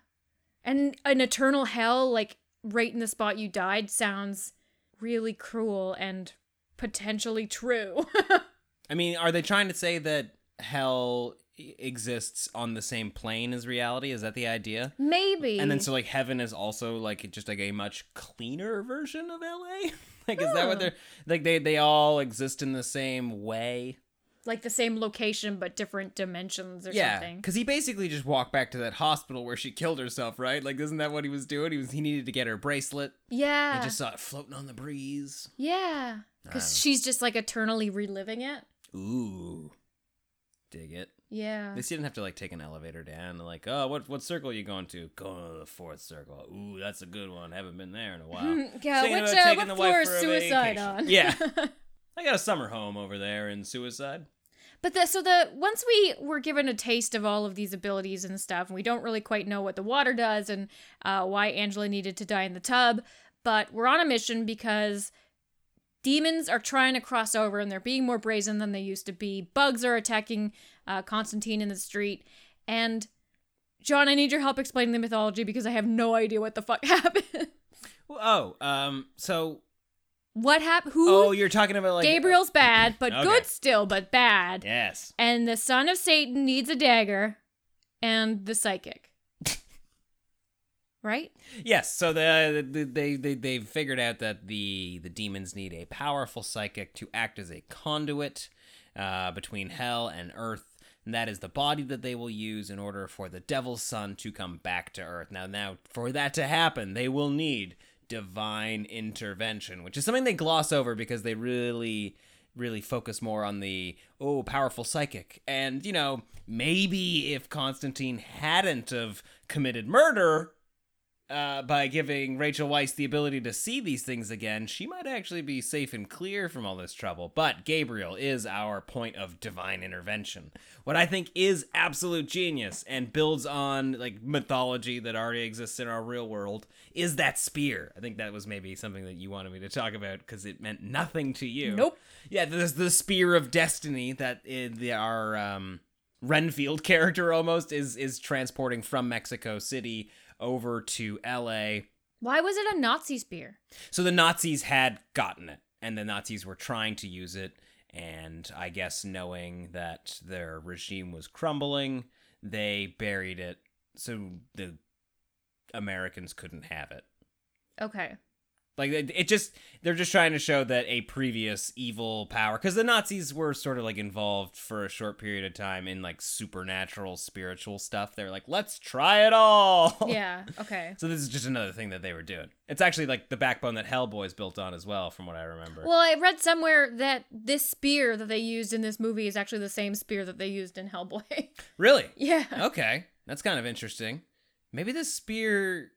And an eternal hell, like right in the spot you died, sounds really cruel and potentially true. I mean, are they trying to say that hell exists on the same plane as reality? Is that the idea? Maybe. And then so like heaven is also like just like a much cleaner version of LA? like is that what they're like they they all exist in the same way? like the same location but different dimensions or yeah, something. because he basically just walked back to that hospital where she killed herself, right? Like, isn't that what he was doing? He was he needed to get her bracelet. Yeah. He just saw it floating on the breeze. Yeah. Because she's just like eternally reliving it. Ooh, dig it. Yeah. At least you didn't have to like take an elevator down. and, Like, oh, what what circle are you going to? Going to the fourth circle. Ooh, that's a good one. Haven't been there in a while. Yeah, Thinking which, uh, what floor is suicide on? Yeah, I got a summer home over there in Suicide. But the, so the once we were given a taste of all of these abilities and stuff, and we don't really quite know what the water does and uh, why Angela needed to die in the tub, but we're on a mission because demons are trying to cross over and they're being more brazen than they used to be. Bugs are attacking uh, Constantine in the street, and John, I need your help explaining the mythology because I have no idea what the fuck happened. Oh, um, so what happened? Who? oh, you're talking about like Gabriel's bad, but Okay. good still, but bad. Yes. And the son of Satan needs a dagger, and the psychic. Right? Yes, so the, the they they they've figured out that the the demons need a powerful psychic to act as a conduit uh, between hell and earth, and that is the body that they will use in order for the devil's son to come back to earth. Now, now for that to happen, they will need divine intervention, which is something they gloss over because they really really focus more on the oh powerful psychic and you know maybe if constantine hadn't have committed murder uh, by giving Rachel Weisz the ability to see these things again, she might actually be safe and clear from all this trouble. But Gabriel is our point of divine intervention. What I think is absolute genius and builds on like mythology that already exists in our real world is that spear. I think that was maybe something that you wanted me to talk about because it meant nothing to you. Nope. Yeah, there's the spear of destiny that in the, our um, Renfield character almost is is transporting from Mexico City over to LA. Why was it a Nazi spear? So the Nazis had gotten it, and the Nazis were trying to use it. And I guess knowing that their regime was crumbling, they buried it so the Americans couldn't have it. Okay. Like it, it just they're just trying to show that a previous evil power because the Nazis were sort of like involved for a short period of time in like supernatural spiritual stuff. They're like, let's try it all. Yeah, okay. So this is just another thing that they were doing. It's actually like the backbone that Hellboy's built on as well, from what I remember. Well, I read somewhere that this spear that they used in this movie is actually the same spear that they used in Hellboy. really? yeah. Okay. That's kind of interesting. Maybe this spear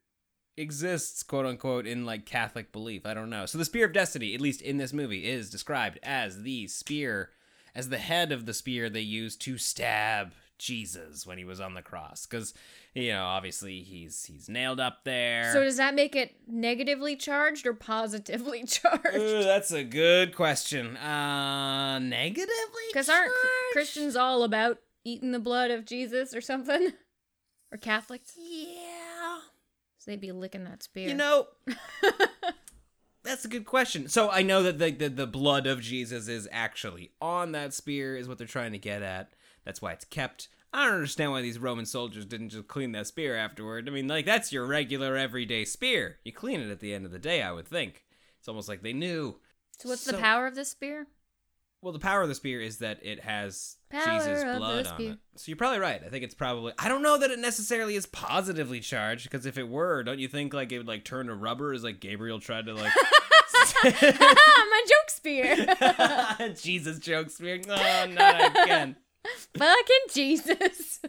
exists, quote unquote, in like Catholic belief. I don't know. So the spear of destiny, at least in this movie, is described as the spear, as the head of the spear they used to stab Jesus when he was on the cross. Because you know, obviously he's he's nailed up there. So does that make it negatively charged or positively charged? Ooh, that's a good question. Uh, negatively? Because aren't Christians all about eating the blood of Jesus or something? Or Catholics? Yeah. So they'd be licking that spear. You know, that's a good question. So I know that the, the the blood of Jesus is actually on that spear, is what they're trying to get at. That's why it's kept. I don't understand why these Roman soldiers didn't just clean that spear afterward. I mean, like that's your regular everyday spear. You clean it at the end of the day, I would think. It's almost like they knew. So what's So- the power of this spear? Well, the power of the spear is that it has Power Jesus' blood on it. So you're probably right. I think it's probably. I don't know that it necessarily is positively charged because if it were, don't you think like it would like turn to rubber as like Gabriel tried to like My joke spear. Jesus joke spear? Oh, not again. Fucking Jesus.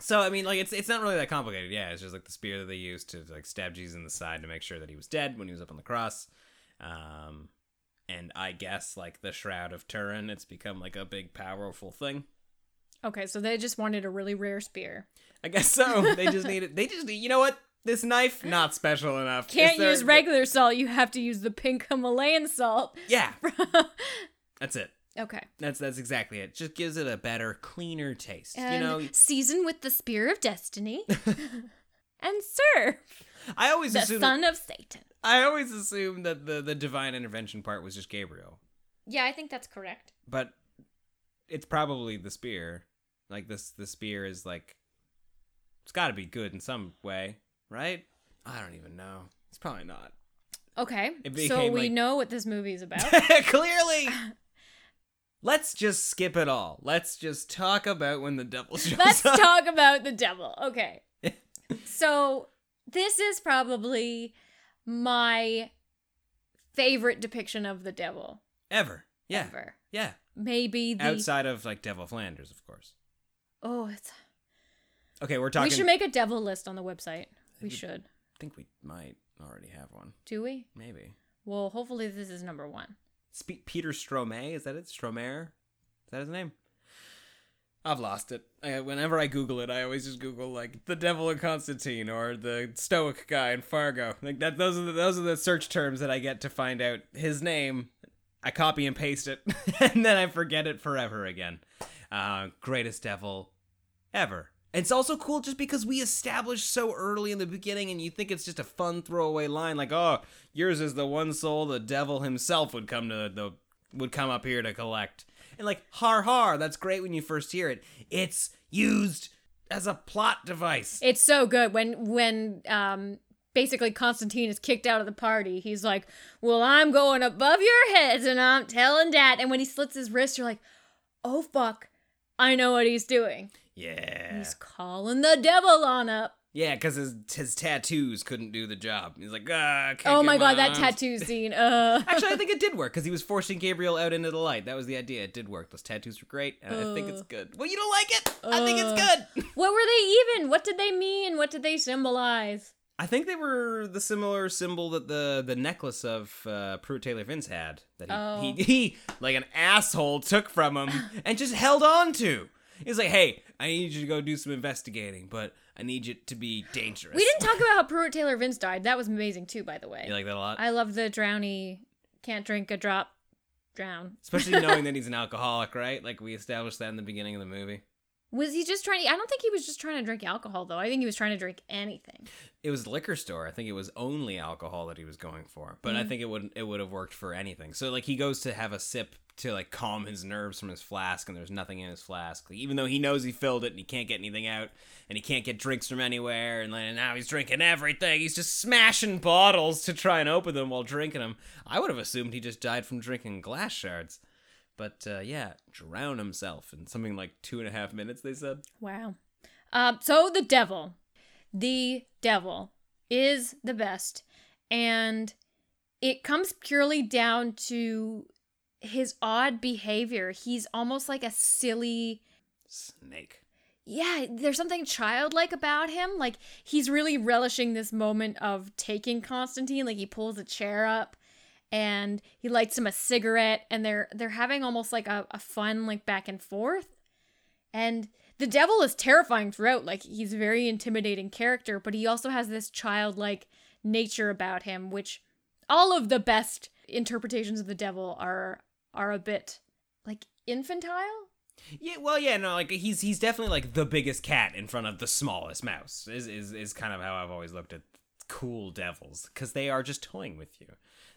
So I mean, like it's it's not really that complicated. Yeah, it's just like the spear that they used to like stab Jesus in the side to make sure that he was dead when he was up on the cross. Um, and I guess like the shroud of Turin, it's become like a big powerful thing. Okay, so they just wanted a really rare spear. I guess so. They just need it. They just need, you know what? This knife not special enough. Can't there- use regular salt. You have to use the pink Himalayan salt. Yeah, that's it. Okay. That's that's exactly it. Just gives it a better, cleaner taste. And you know, season with the spear of destiny. and serve I always the assume son of Satan. I always assumed that the the divine intervention part was just Gabriel, Yeah, I think that's correct. but it's probably the spear. Like this, the spear is like it's got to be good in some way, right? I don't even know. It's probably not. Okay. So we like- know what this movie is about. Clearly. Let's just skip it all. Let's just talk about when the devil shows Let's up. talk about the devil. Okay. so this is probably my favorite depiction of the devil Ever. Yeah. ever. Yeah. Maybe the Outside of like Devil Flanders, of course. Oh, it's Okay, we're talking. We should make a devil list on the website. We should. I think we might already have one. Do we? Maybe. Well, hopefully this is number 1. Spe- Peter Stormare, is that it? Stormare? Is that his name? I've lost it. I, whenever I Google it, I always just Google like the Devil in Constantine or the Stoic guy in Fargo. Like that. Those are the, those are the search terms that I get to find out his name. I copy and paste it, and then I forget it forever again. Uh, greatest devil ever. And It's also cool just because we established so early in the beginning, and you think it's just a fun throwaway line, like, "Oh, yours is the one soul the devil himself would come to the would come up here to collect." And like, har har, that's great when you first hear it. It's used as a plot device. It's so good when when um basically Constantine is kicked out of the party. He's like, "Well, I'm going above your heads and I'm telling dad." And when he slits his wrist, you're like, "Oh fuck. I know what he's doing. Yeah, He's calling the devil on up." Yeah, because his his tattoos couldn't do the job. He's like, ah. can't Oh my god, that tattoo scene. Uh Actually, I think it did work because he was forcing Gabriel out into the light. That was the idea. It did work. Those tattoos were great, and I think it's good. Well, you don't like it? I think it's good. What were they even? What did they mean? What did they symbolize? I think they were the similar symbol that the the necklace of uh, Pruitt Taylor Vince had that he, Oh. he he like an asshole took from him and just held on to. He's like, "Hey, I need you to go do some investigating, but I need you to be dangerous." We didn't talk about how Pruitt Taylor Vince died. That was amazing too, by the way. You like that a lot, I love the drowny, can't drink a drop, drown. especially knowing that he's an alcoholic, right? Like we established that in the beginning of the movie. Was he just trying? to? I don't think he was just trying to drink alcohol though. I think he was trying to drink anything. It was liquor store. I think it was only alcohol that he was going for, but I Mm. think it would it would have worked for anything. So like he goes to have a sip to like calm his nerves from his flask, and there's nothing in his flask. Like, even though he knows he filled it and he can't get anything out, and he can't get drinks from anywhere, and then now he's drinking everything. He's just smashing bottles to try and open them while drinking them. I would have assumed he just died from drinking glass shards, but uh, yeah, drown himself in something like two and a half minutes. They said. Wow. Um. So the devil, the devil, is the best, and it comes purely down to his odd behavior. He's almost like a silly. Snake. yeah, there's something childlike about him. Like he's really relishing this moment of taking Constantine. Like he pulls a chair up and he lights him a cigarette and they're they're having almost like a, a fun like back and forth. And the devil is terrifying throughout. Like he's a very intimidating character, but he also has this childlike nature about him, which all of the best interpretations of the devil are are a bit like infantile. Yeah, well, yeah, no, like he's he's definitely like the biggest cat in front of the smallest mouse. Is is is kind of how I've always looked at cool devils because they are just toying with you.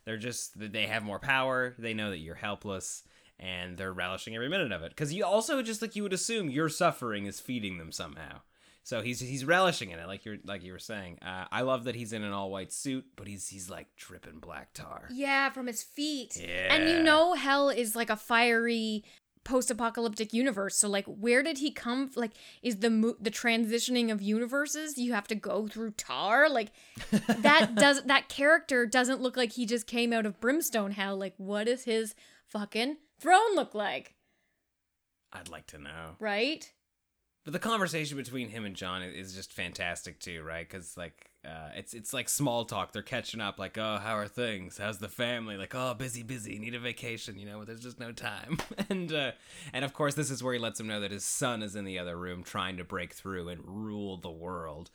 They're just they have more power. They know that you're helpless, and they're relishing every minute of it. Because you also just like you would assume your suffering is feeding them somehow. So he's he's relishing in it, like you're like you were saying. Uh, I love that he's in an all white suit, but he's he's like dripping black tar. Yeah, from his feet. Yeah. And you know hell is like a fiery post-apocalyptic universe. So like where did he come like is the mo- the transitioning of universes you have to go through tar? Like that does that character doesn't look like he just came out of brimstone hell. Like what does his fucking throne look like? I'd like to know. Right? But the conversation between him and John is just fantastic too, right? Because like uh, it's it's like small talk. They're catching up, like, oh, how are things? How's the family? Like, oh, busy, busy. Need a vacation, you know? There's just no time. and uh, and of course, this is where he lets him know that his son is in the other room trying to break through and rule the world.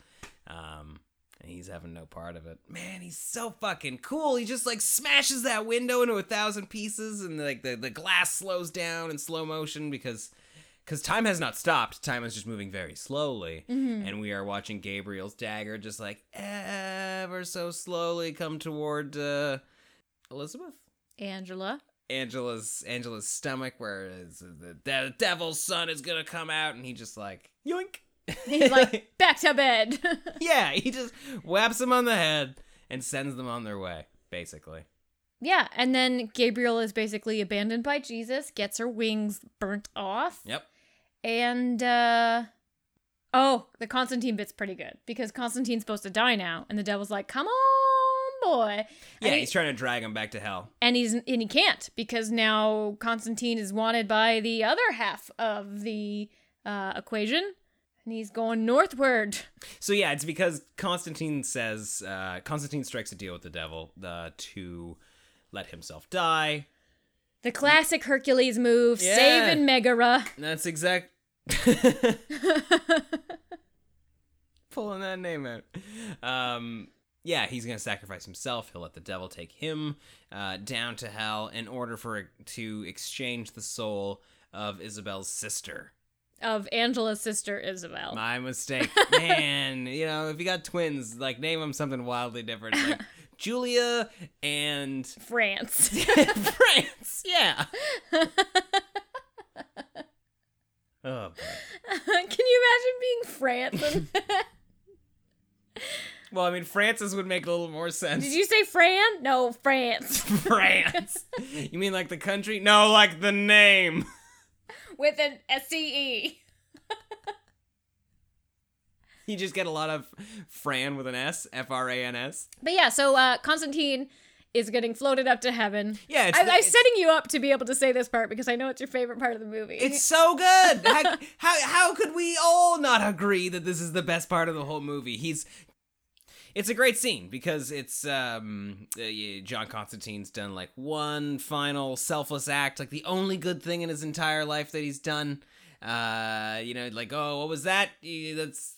Um, and he's having no part of it. Man, he's so fucking cool. He just like smashes that window into a thousand pieces, and like the the glass slows down in slow motion because because time has not stopped. Time is just moving very slowly, Mhm. and we are watching Gabriel's dagger just like ever so slowly come toward uh, Elizabeth. Angela. Angela's Angela's stomach, where is the, the devil's son is gonna come out, and he just like yoink. He's like back to bed. yeah, he just whaps them on the head and sends them on their way, basically. yeah, and then Gabriel is basically abandoned by Jesus, gets her wings burnt off. Yep. And uh oh, the Constantine bit's pretty good because Constantine's supposed to die now, and the devil's like, "Come on, boy!" Yeah, he- he's trying to drag him back to hell. and he's and he can't because now Constantine is wanted by the other half of the uh, equation, and he's going northward. So yeah, it's because Constantine says uh, Constantine strikes a deal with the devil uh, to let himself die. The classic Hercules move, Yeah. saving Megara. That's exact. Pulling that name out. Um, yeah, he's gonna sacrifice himself. He'll let the devil take him uh, down to hell in order for to exchange the soul of Isabel's sister. of Angela's sister Isabel. My mistake, man. you know, if you got twins, like name them something wildly different, like Julia and France. France. Yeah. Oh. Can you imagine being France? Well, I mean, Francis would make a little more sense. Did you say Fran? No, France. France? you mean like the country? No, like the name. With an S C E. You just get a lot of Fran with an S, F R A N S. But yeah, so uh, Constantine is getting floated up to heaven. Yeah, it's I, it's- setting you up to be able to say this part because I know it's your favorite part of the movie. It's so good. How, how how could we all not agree that this is the best part of the whole movie? He's it's a great scene because it's um uh, John Constantine's done like one final selfless act, like the only good thing in his entire life that he's done. Uh, you know, like oh, what was that? That's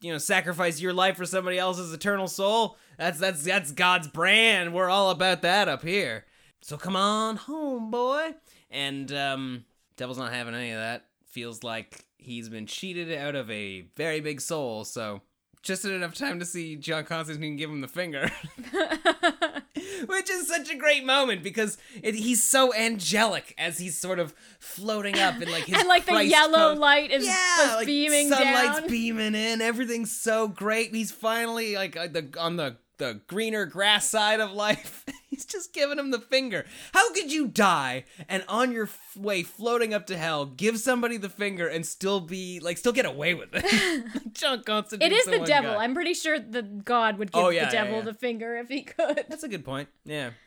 you know, sacrifice your life for somebody else's eternal soul. That's that's that's God's brand. We're all about that up here. So come on home, boy. And um Devil's not having any of that. Feels like he's been cheated out of a very big soul, so just enough time to see John Constantine give him the finger. Which is such a great moment because it, he's so angelic as he's sort of floating up in like his and like the yellow light is, Yeah, like beaming sunlight's down. beaming in. Everything's so great. He's finally like uh, the on the the greener grass side of life. He's just giving him the finger. How could you die and on your f- way floating up to hell give somebody the finger and still be like still get away with it? John Constantine. it is the devil. I'm pretty sure the God would give Oh, yeah, the yeah, devil yeah. the finger if he could. That's a good point. Yeah.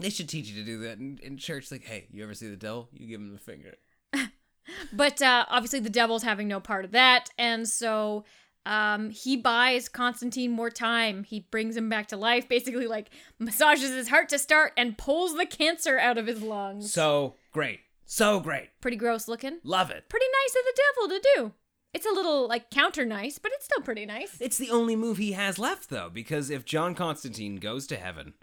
They should teach you to do that in, in church. Like, hey, you ever see the devil? You give him the finger. but uh, obviously the devil's having no part of that, and so um, he buys Constantine more time. He brings him back to life, basically like massages his heart to start and pulls the cancer out of his lungs. So great. So great. Pretty gross looking. Love it. Pretty nice of the devil to do. It's a little like counter nice, but it's still pretty nice. It's the only move he has left, though, because if John Constantine goes to heaven,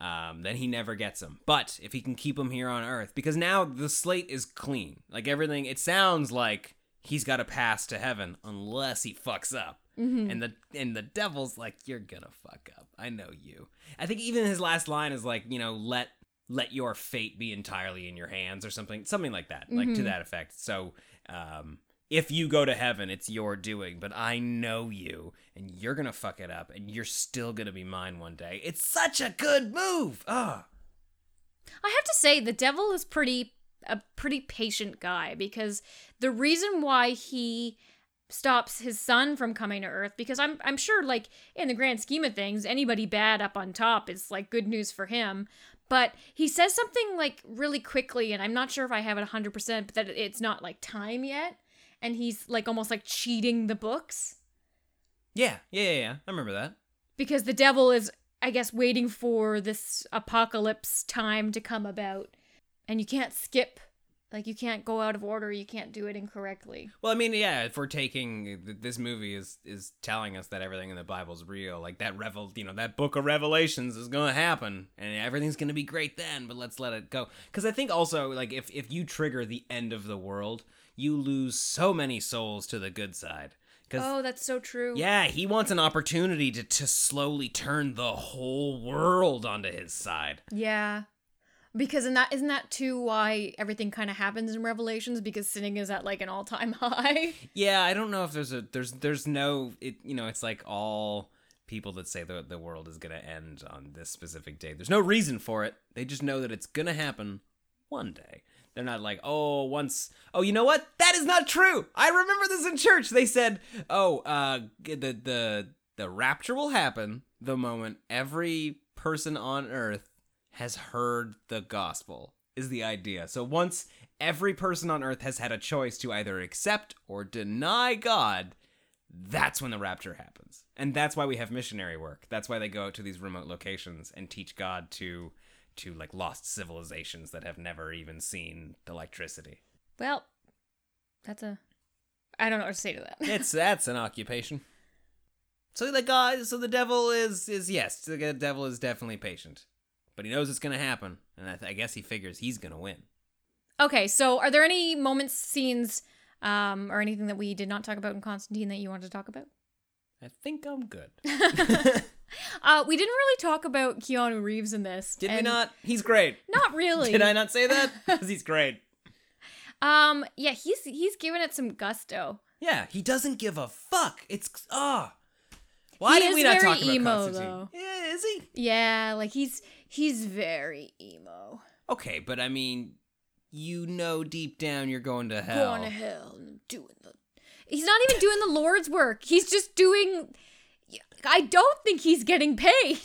um, then he never gets him. But if he can keep him here on Earth, because now the slate is clean, like everything, it sounds like he's got a pass to heaven unless he fucks up. Mhm. And the and the devil's like, you're gonna fuck up. I know you. I think even his last line is like, you know, let let your fate be entirely in your hands or something, something like that, like to Mhm. that effect. So, um, if you go to heaven, it's your doing, but I know you, and you're gonna fuck it up, and you're still gonna be mine one day. It's such a good move. Ah, I have to say the devil is pretty a pretty patient guy because the reason why he stops his son from coming to earth because I'm I'm sure like in the grand scheme of things anybody bad up on top is like good news for him but he says something like really quickly and I'm not sure if I have it 100% but that it's not like time yet and he's like almost like cheating the books yeah, yeah, yeah, yeah. I remember that. because the devil is i guess waiting for this apocalypse time to come about and you can't skip like you can't go out of order you can't do it incorrectly Well, I mean, yeah, if we're taking this movie is is telling us that everything in the Bible's real, like that revel, you know, that book of Revelations is going to happen and everything's going to be great then, but let's let it go. Cuz I think also like if if you trigger the end of the world, you lose so many souls to the good side. Oh that's so true yeah, he wants an opportunity to to slowly turn the whole world onto his side. yeah because in that isn't that too why everything kind of happens in revelations because sinning is at like an all-time high Yeah, I don't know if there's a there's there's no it you know it's like all people that say the the world is gonna end on this specific day. There's no reason for it. They just know that it's gonna happen one day. They're not like oh once oh you know what that is not true. I remember this in church. They said oh uh the the the rapture will happen the moment every person on earth has heard the gospel is the idea. So once every person on earth has had a choice to either accept or deny God, that's when the rapture happens. And that's why we have missionary work. That's why they go out to these remote locations and teach God to to like lost civilizations that have never even seen electricity. well that's a i don't know what to say to that It's that's an occupation. So the God, so the devil is is yes, the devil is definitely patient, but he knows it's gonna happen, and I, th- I guess he figures he's gonna win. Okay, so are there any moments, scenes, um, or anything that we did not talk about in Constantine that you wanted to talk about? I think I'm good. Uh, we didn't really talk about Keanu Reeves in this. Did we not? He's great. Not really. Did I not say that? Because he's great. Um, yeah, he's he's giving it some gusto. Yeah, he doesn't give a fuck. It's ah. Why He did we not talk about emo, Constantine? though. Yeah, is he? Yeah, like he's he's very emo. Okay, but I mean, you know, deep down, you're going to hell. Going to hell and doing the. He's not even doing the Lord's work. He's just doing. I don't think he's getting paid.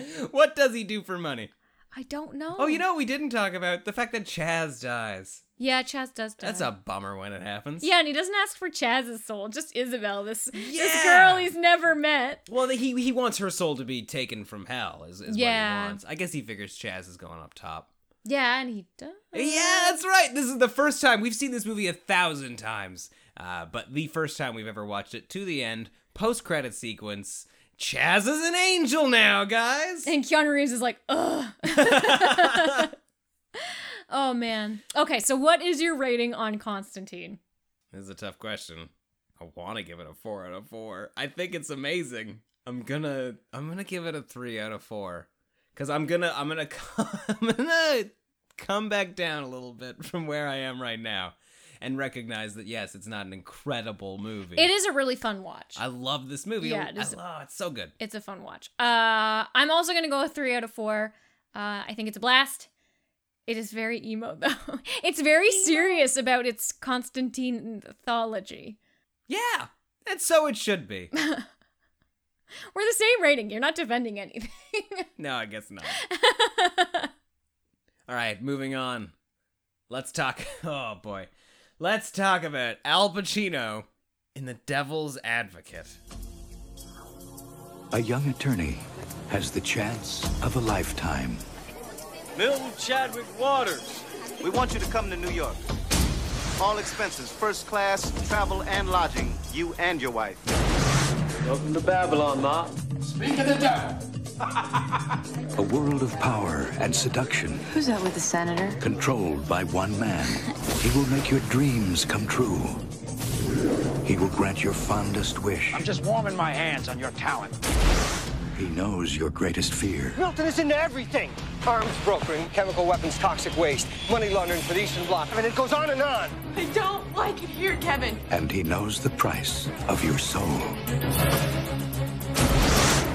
what does he do for money? I don't know. Oh, you know, what we didn't talk about the fact that Chaz dies. Yeah, Chaz does die. That's a bummer when it happens. Yeah, and he doesn't ask for Chaz's soul, just Isabel, this this girl he's never met. Well, he he wants her soul to be taken from hell. Is, is what he wants. I guess he figures Chaz is going up top. Yeah, and he does. Yeah, that's right. This is the first time we've seen this movie a thousand times, uh, but the first time we've ever watched it to the end. Post credit sequence. Chaz is an angel now, guys. And Keanu Reeves is like, ugh. oh man. Okay, so what is your rating on Constantine? This is a tough question. I want to give it a four out of four. I think it's amazing. I'm gonna I'm gonna give it a three out of four, cause I'm gonna I'm gonna I'm gonna come back down a little bit from where I am right now, and recognize that yes, it's not an incredible movie. It is a really fun watch. I love this movie. Yeah, it is- oh, it's so good. It's a fun watch. Uh, I'm also gonna go a three out of four. Uh, I think it's a blast. It is very emo though. it's very serious about its Constantine mythology. Yeah, and so it should be. We're the same rating. You're not defending anything. no, I guess not. All right, moving on. let's talk. Oh boy, let's talk about Al Pacino in The Devil's Advocate. A young attorney has the chance of a lifetime. Milton Chadwick Waters. We want you to come to New York. All expenses, first class, travel and lodging. You and your wife. Welcome to Babylon, Ma. Speak of the devil. A world of power and seduction, Who's that with the senator? controlled by one man. He will make your dreams come true. He will grant your fondest wish. I'm just warming my hands on your talent. He knows your greatest fear. Milton is into everything. Arms brokering, chemical weapons, toxic waste, money laundering for the Eastern Bloc. I mean, it goes on and on. I don't like it here, Kevin. And he knows the price of your soul.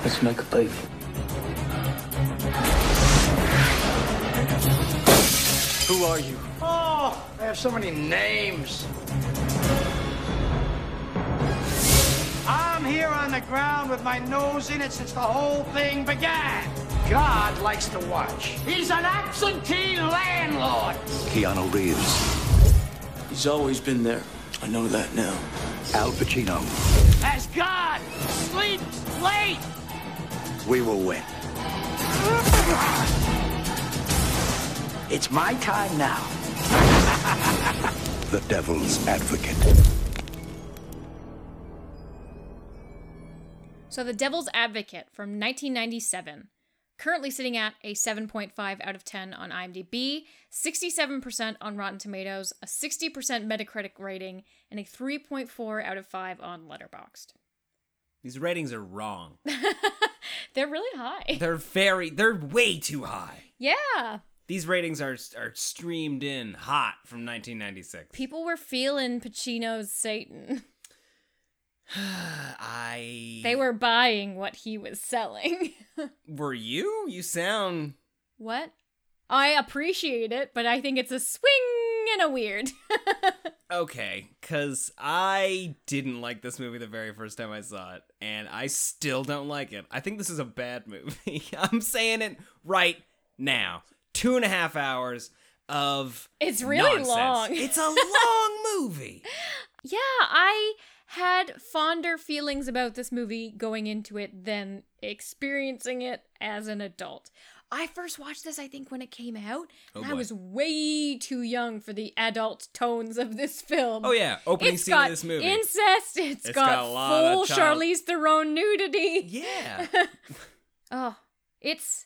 Let's make a baby. Who are you? Oh, I have so many names. I'm here on the ground with my nose in it since the whole thing began. God likes to watch. He's an absentee landlord. Keanu Reeves, He's always been there. I know that now. Al Pacino. As God sleeps late. We will win. It's my time now. The Devil's Advocate. So, The Devil's Advocate from 1997, currently sitting at a 7.5 out of 10 on IMDb, 67% on Rotten Tomatoes, a 60% Metacritic rating, and a 3.4 out of 5 on Letterboxd. These ratings are wrong. They're really high. They're very, they're way too high. Yeah. These ratings are are streamed in hot from 1996. People were feeling Pacino's Satan. I They were buying what he was selling. were you? You sound what? I appreciate it, but I think it's a swing and a weird. okay, cuz I didn't like this movie the very first time I saw it, and I still don't like it. I think this is a bad movie. I'm saying it right now. Two and a half hours of It's really nonsense. long. It's a long movie. Yeah, I had fonder feelings about this movie going into it than experiencing it as an adult. I first watched this, I think, when it came out, Oh, and I was way too young for the adult tones of this film. Oh, yeah, opening It's scene of this movie. Incest. It's it's got got, a lot of full child- Charlize Theron nudity. Yeah. oh, it's.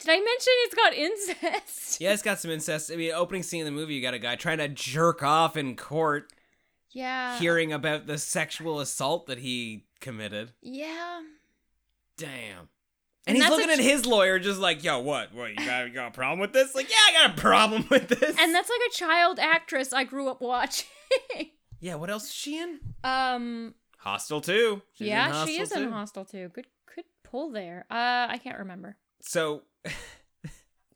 Did I mention it's got incest? Yeah, it's got some incest. I mean, opening scene of the movie, you got a guy trying to jerk off in court, Yeah. hearing about the sexual assault that he committed. Yeah. Damn. And And, he's looking at his lawyer, just like, "Yo, what? What? You got, you got a problem with this? Like, yeah, I got a problem with this." And that's like a child actress I grew up watching. yeah, what else is she in? um. Hostel too. Yeah, she is in. Hostel too. Good, good pull there. Uh, I can't remember. So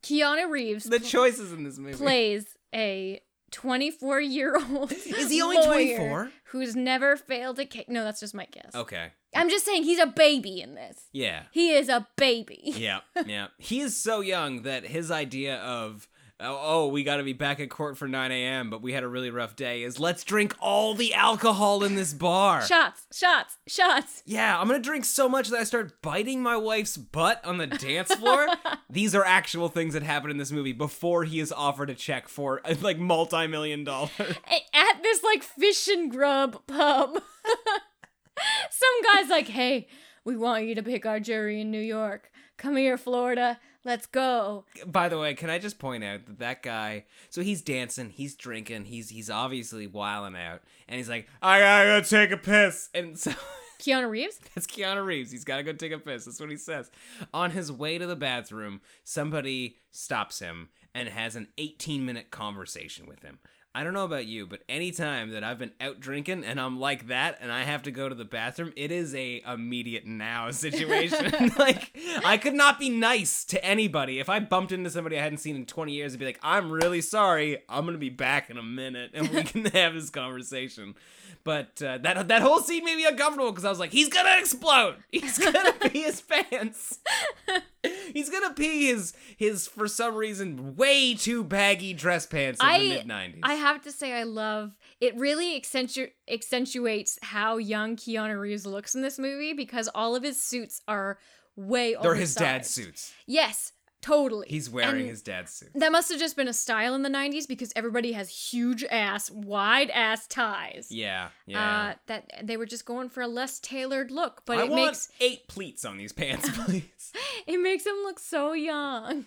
Keanu Reeves. the pl- choices in this movie plays a 24 year old. Is he only lawyer 24? Who's never failed a case. No, that's just my guess. Okay. I'm just saying he's a baby in this. Yeah. He is a baby. yeah, yeah. He is so young that his idea of oh, oh we got to be back at court for 9 a.m., but we had a really rough day is let's drink all the alcohol in this bar. Shots, shots, shots. yeah, I'm gonna drink so much that I start biting my wife's butt on the dance floor. These are actual things that happen in this movie before he is offered a check for like multi-million dollars. At this like fish and grub pub. Some guy's like, hey, we want you to pick our jury in New York. Come here, Florida. Let's go. By the way, can I just point out that that guy? So he's dancing, he's drinking, he's he's obviously wilding out, and he's like, "I gotta go take a piss," and so Keanu Reeves? that's Keanu Reeves. He's gotta go take a piss. That's what he says. On his way to the bathroom, somebody stops him and has an 18 minute conversation with him. I don't know about you, but anytime that I've been out drinking and I'm like that and I have to go to the bathroom, it is a immediate now situation. like I could not be nice to anybody. If I bumped into somebody I hadn't seen in 20 years, I'd be like, "I'm really sorry. I'm going to be back in a minute and we can have this conversation." But uh, that that whole scene made me uncomfortable because I was like, "He's gonna explode. He's gonna pee his pants." He's gonna pee his his for some reason way too baggy dress pants in the mid nineties. I have to say I love it. Really accentu- accentuates how young Keanu Reeves looks in this movie because all of his suits are way. They're his dad's suits. Yes, totally. He's wearing And his dad's suit. That must have just been a style in the '90s because everybody has huge ass, wide ass ties. Yeah, yeah. Uh, that they were just going for a less tailored look, but I it makes eight pleats on these pants, please. it makes him look so young.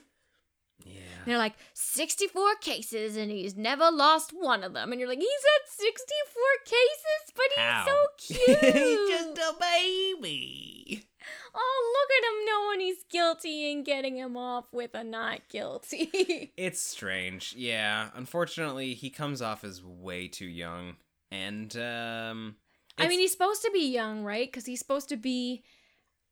Yeah. They're like 64 cases and he's never lost one of them. And you're like, he's had 64 cases, but he's How? so cute. He's just a baby. Oh, look at him knowing he's guilty and getting him off with a not guilty. It's strange. Yeah. Unfortunately, he comes off as way too young. And um I mean, he's supposed to be young, right? Because he's supposed to be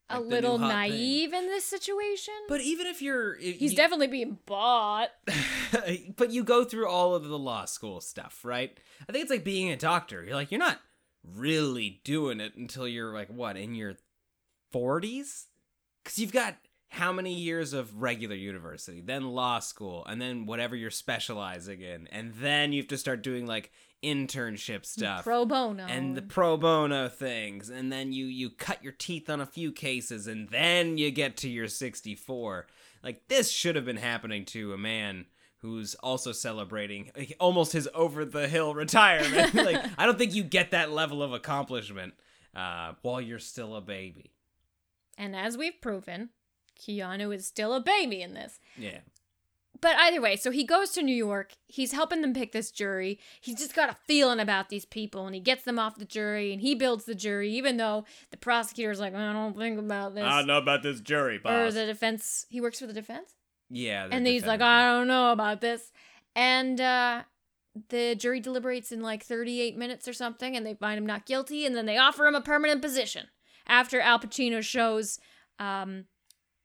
a Like little hot thing. naive in this situation. But even if you're if he's you- definitely being bought. but you go through all of the law school stuff, right? I think it's like being a doctor. You're like, you're not really doing it until you're like, what, in your 40s? Because you've got how many years of regular university, then law school, and then whatever you're specializing in. And then you have to start doing like internship stuff. Pro bono. and the pro bono things and then you you cut your teeth on a few cases and then you get to your 64 like this should have been happening to a man who's also celebrating almost his over the hill retirement like i don't think you get that level of accomplishment uh, while you're still a baby And as we've proven, Keanu is still a baby in this. yeah But either way, so he goes to New York. He's helping them pick this jury. He's just got a feeling about these people and he gets them off the jury and he builds the jury, even though the prosecutor's like, I don't think about this. i don't know about this jury boss. or the defense. He works for the defense? yeah the and he's like. I don't know about this. And uh, the jury deliberates in like 38 minutes or something, and they find him not guilty, and then they offer him a permanent position. After Al Pacino shows um,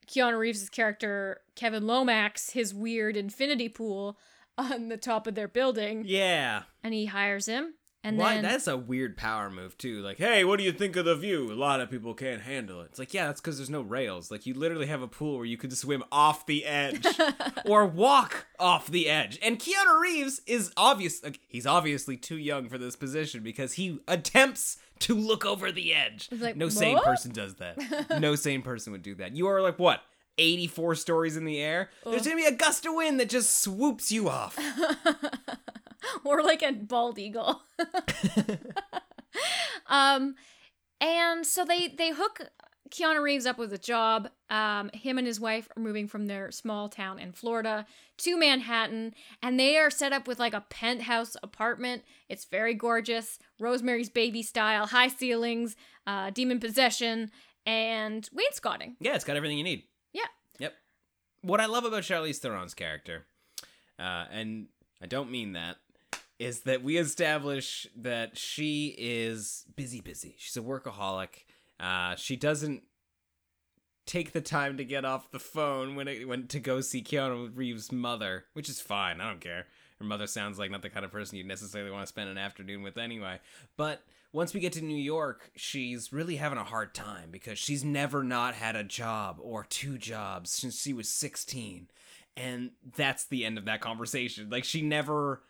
Keanu Reeves' character, Kevin Lomax, his weird infinity pool on the top of their building, yeah and he hires him. And Why? then That's a weird power move too. Like, hey, what do you think of the view? A lot of people can't handle it. It's like, yeah, that's because there's no rails. Like, you literally have a pool where you could swim off the edge or walk off the edge. And Keanu Reeves is obvious. Like, he's obviously too young for this position because he attempts to look over the edge. Like, no sane person does that. no sane person would do that. You are like what? 84 stories in the air. There's gonna be a gust of wind that just swoops you off. or like a bald eagle. um, and so they they hook Keanu Reeves up with a job. Um, him and his wife are moving from their small town in Florida to Manhattan, and they are set up with like a penthouse apartment. It's very gorgeous, Rosemary's Baby style, high ceilings, uh, demon possession, and wainscoting. Yeah, it's got everything you need. What I love about Charlize Theron's character, uh, and I don't mean that, is that we establish that she is busy, busy. She's a workaholic. Uh, she doesn't take the time to get off the phone when it went to go see Keanu Reeves' mother, which is fine. I don't care. Her mother sounds like not the kind of person you'd necessarily want to spend an afternoon with anyway. But once we get to New York, she's really having a hard time because she's never not had a job or two jobs since she was 16. And that's the end of that conversation. Like she never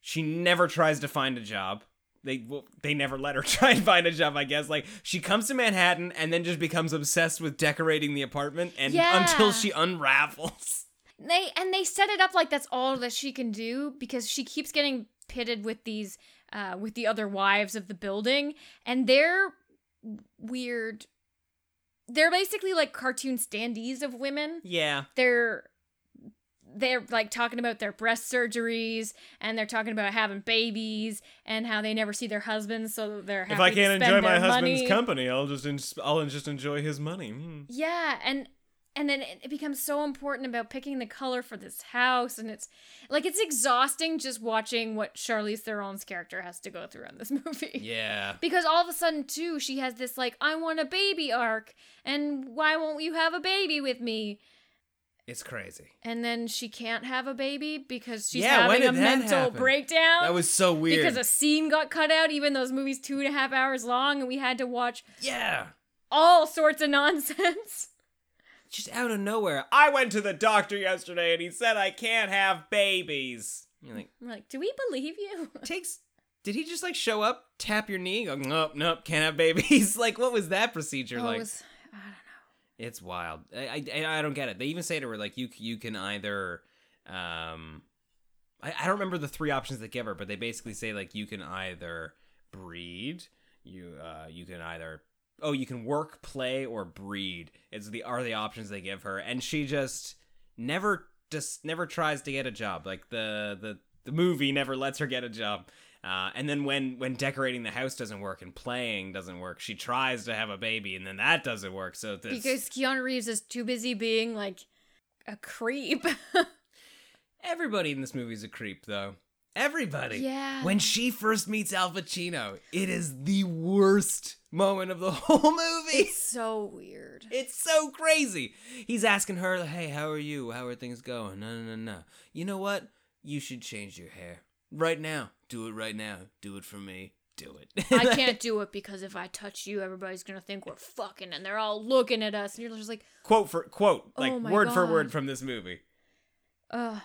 she never tries to find a job. They well, they never let her try and find a job, I guess. Like she comes to Manhattan and then just becomes obsessed with decorating the apartment and Yeah. until she unravels. They and they set it up like that's all that she can do because she keeps getting pitted with these uh with the other wives of the building and they're weird. They're basically like cartoon standees of women. Yeah. They're they're like talking about their breast surgeries and they're talking about having babies and how they never see their husbands so they're happy if I can't enjoy my their husband's money. company, I'll just en- I'll just enjoy his money. Hmm. Yeah, and and then it becomes so important about picking the color for this house, and it's like it's exhausting just watching what Charlize Theron's character has to go through in this movie. Yeah. Because all of a sudden, too, she has this like I want a baby arc, and why won't you have a baby with me? It's crazy. And then she can't have a baby because she's Yeah, having a mental happen? breakdown. That was so weird. Because a scene got cut out, even though this movie's two and a half hours long, and we had to watch Yeah. all sorts of nonsense. Just out of nowhere. I went to the doctor yesterday and he said I can't have babies. You're like, I'm like, do we believe you? takes. Did he just like show up, tap your knee, go, nope, nope, can't have babies? like, what was that procedure Oh, like? was- I don't know. It's wild. I, I I don't get it. They even say to her like you you can either um I, I don't remember the three options they give her, but they basically say like you can either breed, you uh you can either oh you can work, play, or breed. It's the are the options they give her, and she just never just never tries to get a job. Like the the the movie never lets her get a job. Uh, and then when when decorating the house doesn't work and playing doesn't work, she tries to have a baby, and then that doesn't work. So this, Because Keanu Reeves is too busy being like a creep. Everybody in this movie is a creep, though. Everybody. Yeah. When she first meets Al Pacino, it is the worst moment of the whole movie. It's so weird. It's so crazy. He's asking her, "Hey, how are you? How are things going?" No, no, no, no. You know what? You should change your hair right now. Do it right now. Do it for me. Do it. I can't do it because if I touch you, everybody's gonna think we're fucking, and they're all looking at us, and you're just like, quote for quote, like Oh word for word from this movie. ugh.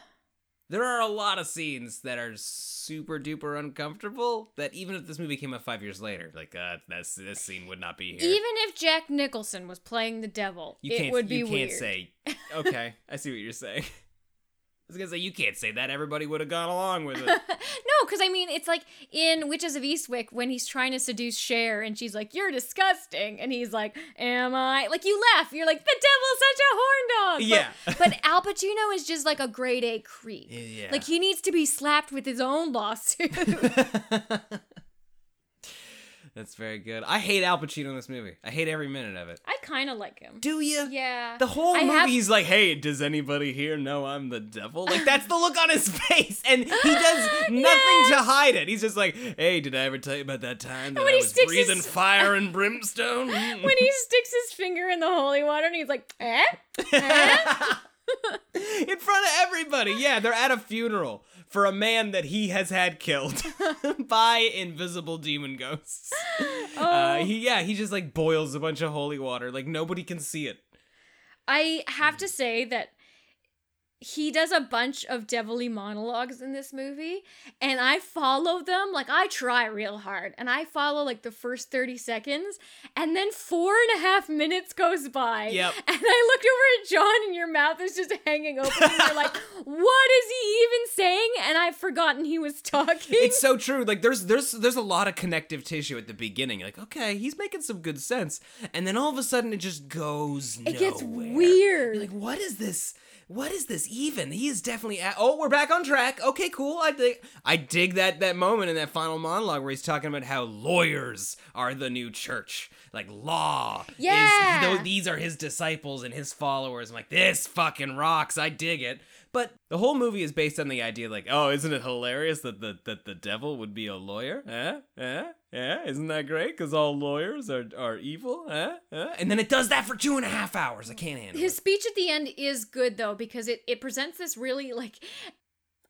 There are a lot of scenes that are super duper uncomfortable. That even if this movie came out five years later, like uh, this this scene would not be here. Even if Jack Nicholson was playing the devil, you it would be you can't weird. say okay i see what you're saying was gonna say you can't say that everybody would have gone along with it no, because I mean, it's like in Witches of Eastwick when he's trying to seduce Cher, and she's like, "You're disgusting," and he's like, "Am I?" Like you laugh, you're like, "The devil's such a horn dog." But- Yeah. but Al Pacino is just like a grade A creep. Yeah. Like he needs to be slapped with his own lawsuit. that's very good i hate al pacino in this movie i hate every minute of it I kind of like him. Do you? Yeah. the whole I movie have- he's like hey does anybody here know i'm the devil like that's the look on his face and he does nothing to hide it he's just like hey did i ever tell you about that time that when i he was sticks his- breathing fire and brimstone when he sticks his finger in the holy water and he's like, eh? eh? in front of everybody. Yeah, they're at a funeral for a man that he has had killed by invisible demon ghosts. Uh, he, yeah, he just like boils a bunch of holy water. Like nobody can see it. I have to say that he does a bunch of devilly monologues in this movie, and I follow them. Like, I try real hard, and I follow like the first 30 seconds, and then four and a half minutes goes by. Yep. And I looked over at John, and your mouth is just hanging open, and you're like, what is he even saying? And I've forgotten he was talking. It's so true. Like there's there's there's a lot of connective tissue at the beginning. Like okay, he's making some good sense, and then all of a sudden it just goes. it gets nowhere. weird. Like what is this? What is this even? He is definitely at, oh, we're back on track. Okay, cool. I dig I dig that that moment in that final monologue where he's talking about how lawyers are the new church. Like law Yeah. is these are his disciples and his followers. I'm like, this fucking rocks. I dig it. But the whole movie is based on the idea, like, oh, isn't it hilarious that the that the devil would be a lawyer? Eh? Eh? Yeah, isn't that great? Because all lawyers are are evil. Eh? Eh? And then it does that for two and a half hours. I can't handle it. His it. speech at the end is good though because it it presents this really like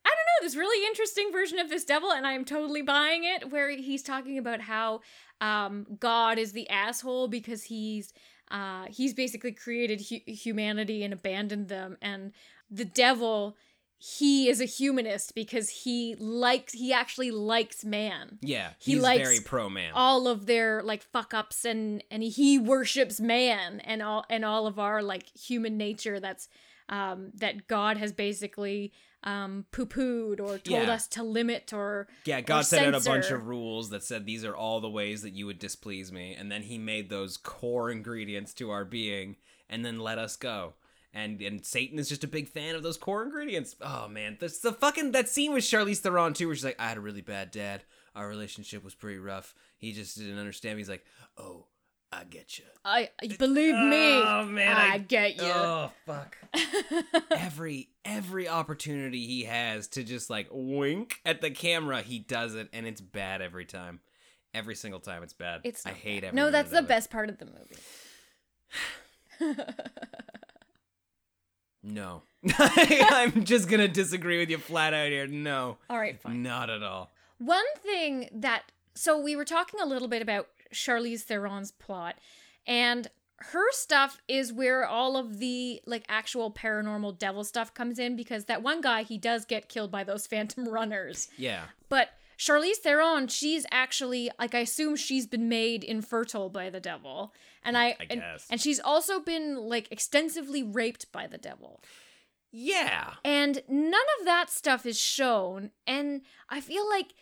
I don't know this really interesting version of this devil and I am totally buying it where he's talking about how um God is the asshole because he's uh he's basically created hu- humanity and abandoned them and the devil he is a humanist because he likes he actually likes man Yeah, he likes very pro man. all of their like fuck ups and and he worships man and all and all of our like human nature that's um that god has basically um poo-pooed or told Yeah. us to limit or Yeah, or God set out a bunch of rules that said these are all the ways that you would displease me, and then He made those core ingredients to our being, and then let us go. And and Satan is just a big fan of those core ingredients. Oh man, that's the fucking that scene with Charlize Theron too, where she's like, I had a really bad dad. Our relationship was pretty rough. He just didn't understand me. He's like, Oh, I get you. I believe me. Oh man, I, get you. Oh fuck. every every opportunity he has to just like wink at the camera, he does it, and it's bad every time. Every single time, it's bad. It's I hate bad. every No, that's the best part of the movie. No, I'm just gonna disagree with you flat out here. No, All right, fine. not at all. One thing that so we were talking a little bit about Charlize Theron's plot, and her stuff is where all of the like actual paranormal devil stuff comes in because that one guy he does get killed by those phantom runners. Yeah. But Charlize Theron, she's actually like I assume she's been made infertile by the devil. And I, I and, and she's also been like extensively raped by the devil. Yeah. And none of that stuff is shown. And I feel like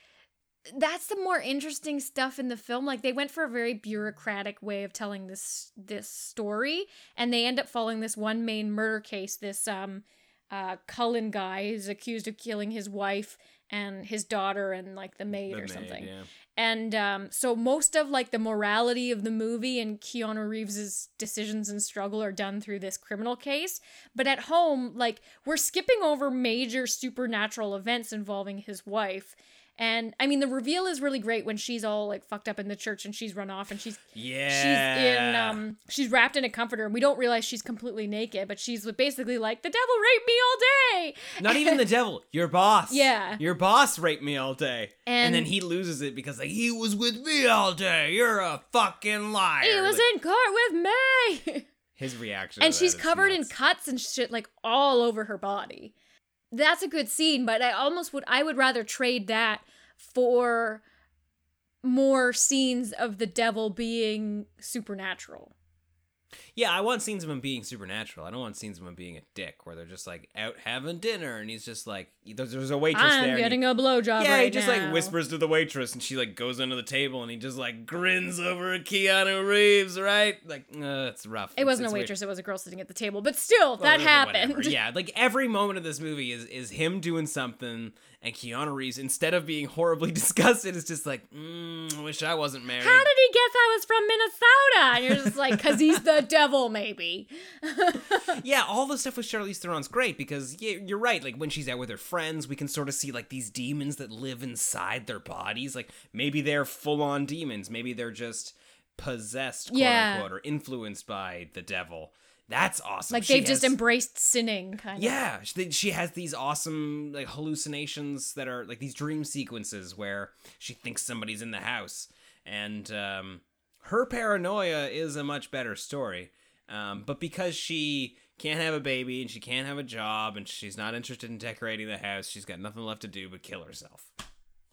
that's the more interesting stuff in the film. Like they went for a very bureaucratic way of telling this this story, and they end up following this one main murder case. This um, uh, Cullen guy is accused of killing his wife and his daughter and like the maid The or maid, something. yeah. And um, so most of like the morality of the movie and Keanu Reeves's decisions and struggle are done through this criminal case. But at home, like we're skipping over major supernatural events involving his wife. And I mean, the reveal is really great when she's all like fucked up in the church and she's run off and she's Yeah. she's in um she's wrapped in a comforter and we don't realize she's completely naked, but she's basically like the devil raped me all day. Not even the devil, your boss. Yeah. Your boss raped me all day. And, And- then he loses it because like he was with me all day. You're a fucking liar. He was Like, in court with me. his reaction. and she's covered in nuts. cuts and shit like all over her body. That's a good scene, but I almost would I would rather trade that for more scenes of the devil being supernatural. Yeah, I want scenes of him being supernatural. I don't want scenes of him being a dick where they're just like out having dinner and he's just like there's, there's a waitress I'm there. and he- getting a blowjob Yeah, right he just now. like whispers to the waitress and she like goes under the table and he just like grins over at Keanu Reeves, right? Like, uh, it's rough. It It's- wasn't it's a weird. waitress, it was a girl sitting at the table, but still, that happened. whatever. Yeah, like every moment of this movie is is him doing something, and Keanu Reeves, instead of being horribly disgusted, is just like, mm, I wish I wasn't married. How did he guess I was from Minnesota? And you're just like, because he's the devil, maybe. yeah, all the stuff with Charlize Theron's great because yeah, you're right. Like when she's out with her friends, we can sort of see like these demons that live inside their bodies. Like maybe they're full on demons. Maybe they're just possessed, quote Yeah. unquote, or influenced by the devil. That's awesome. Like She they've just embraced sinning, kind of. Yeah, she, she has these awesome like hallucinations that are like these dream sequences where she thinks somebody's in the house, and um, her paranoia is a much better story. Um, but because she can't have a baby and she can't have a job and she's not interested in decorating the house, she's got nothing left to do but kill herself.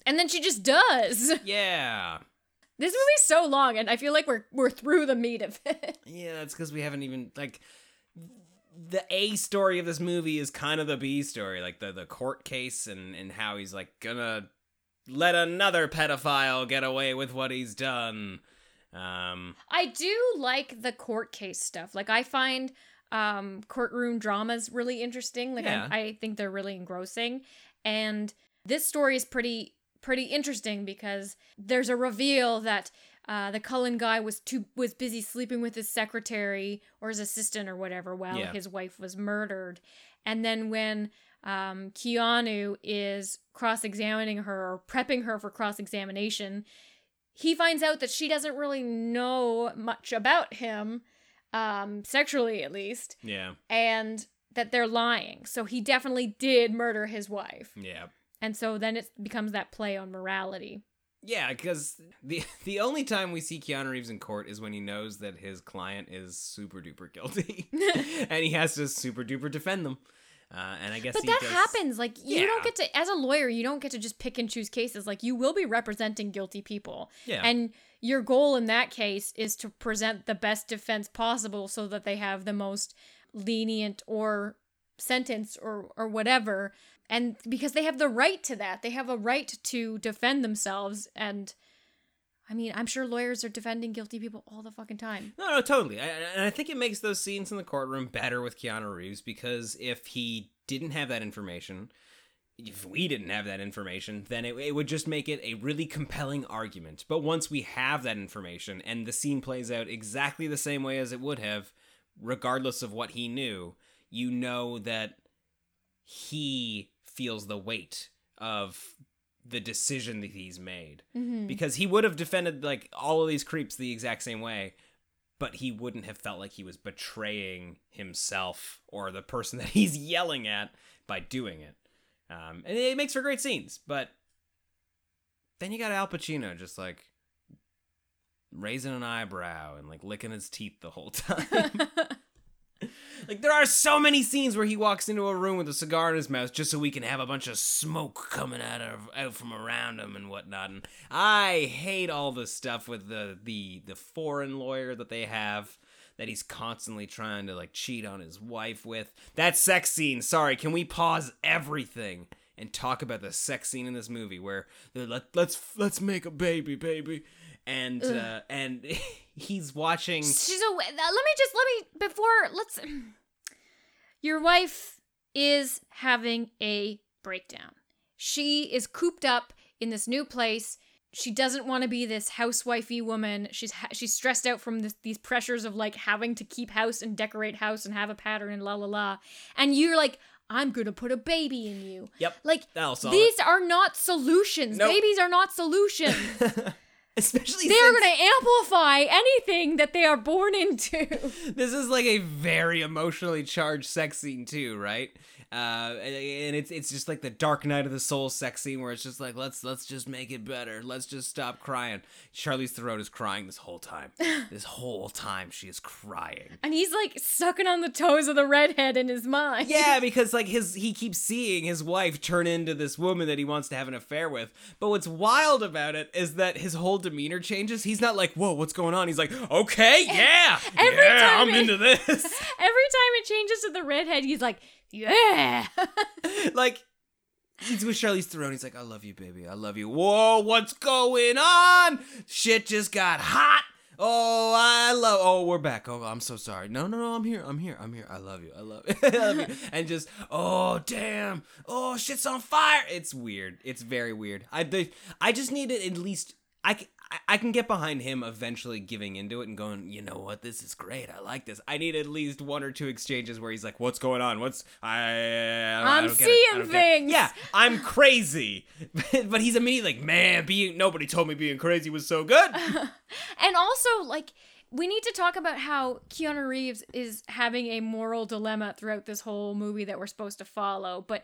And then she just does. Yeah, This movie's so long, and I feel like we're we're through the meat of it. yeah, that's because we haven't even like the A story of this movie is kind of the B story, like the the court case and and how he's like gonna let another pedophile get away with what he's done. Um, I do like the court case stuff. Like I find um courtroom dramas really interesting. Like Yeah. I, I think they're really engrossing. And this story is pretty pretty interesting because there's a reveal that uh, the Cullen guy was too was busy sleeping with his secretary or his assistant or whatever while Yeah. his wife was murdered. And then when um, Keanu is cross examining her or prepping her for cross examination, he finds out that she doesn't really know much about him, um, sexually at least, yeah, and that they're lying. So he definitely did murder his wife. yeah. And so then it becomes that play on morality. Yeah, because the the only time we see Keanu Reeves in court is when he knows that his client is super duper guilty, and he has to super duper defend them. Uh, and I guess But that does- happens. Like you Yeah. don't get to as a lawyer, you don't get to just pick and choose cases. Like you will be representing guilty people. Yeah. And your goal in that case is to present the best defense possible so that they have the most lenient or sentence or or whatever. And because they have the right to that. They have a right to defend themselves and I mean, I'm sure lawyers are defending guilty people all the fucking time. No, no, totally. I, and I think it makes those scenes in the courtroom better with Keanu Reeves because if he didn't have that information, if we didn't have that information, then it, it would just make it a really compelling argument. But once we have that information and the scene plays out exactly the same way as it would have, regardless of what he knew, you know that he feels the weight of the decision that he's made Mhm. because he would have defended like all of these creeps the exact same way but he wouldn't have felt like he was betraying himself or the person that he's yelling at by doing it um, and it makes for great scenes but then you got al pacino just like raising an eyebrow and like licking his teeth the whole time. like there are so many scenes where he walks into a room with a cigar in his mouth just so we can have a bunch of smoke coming out of out from around him and whatnot. And I hate all the stuff with the the the foreign lawyer that they have that he's constantly trying to like cheat on his wife with. That sex scene, sorry, can we pause everything and talk about the sex scene in this movie where like let's let's make a baby, baby. And Ugh. uh, and he's watching So let me just let me before let's. Your wife is having a breakdown. She is cooped up in this new place. She doesn't want to be this housewifey woman. She's ha- she's stressed out from this, these pressures of like having to keep house and decorate house and have a pattern and la la la. And you're like, I'm gonna put a baby in you. Yep. Like these it. are not solutions. Nope. Babies are not solutions. Especially they are going to amplify anything that they are born into. this is like a very emotionally charged sex scene too, right? Uh, and it's it's just like the Dark Night of the Soul sex scene where it's just like let's let's just make it better. Let's just stop crying. Charlize Theron is crying this whole time. this whole time she is crying. And he's like sucking on the toes of the redhead in his mind. Yeah, because like his he keeps seeing his wife turn into this woman that he wants to have an affair with. But what's wild about it is that his whole demeanor changes. He's not like, "Whoa, what's going on?" He's like, "Okay, yeah, Every yeah, time I'm it- into this." Every time it changes to the redhead, he's like, yeah. like he's with Charlize Theron. He's like, "I love you, baby. I love you." Whoa, what's going on? Shit just got hot. Oh, I love. Oh, we're back. Oh, I'm so sorry. No, no, no. I'm here. I'm here. I'm here. I love you. I love you. I love you. And just, oh, damn. Oh, shit's on fire. It's weird. It's very weird. I, I just needed at least. I, I- I can get behind him eventually giving into it and going, you know what, this is great. I like this. I need at least one or two exchanges where he's like, "What's going on? What's I? I I'm don't get it. I seeing don't get it." things. Yeah, I'm crazy. but he's immediately like, man, being nobody told me being crazy was so good. and also, like, we need to talk about how Keanu Reeves is having a moral dilemma throughout this whole movie that we're supposed to follow. But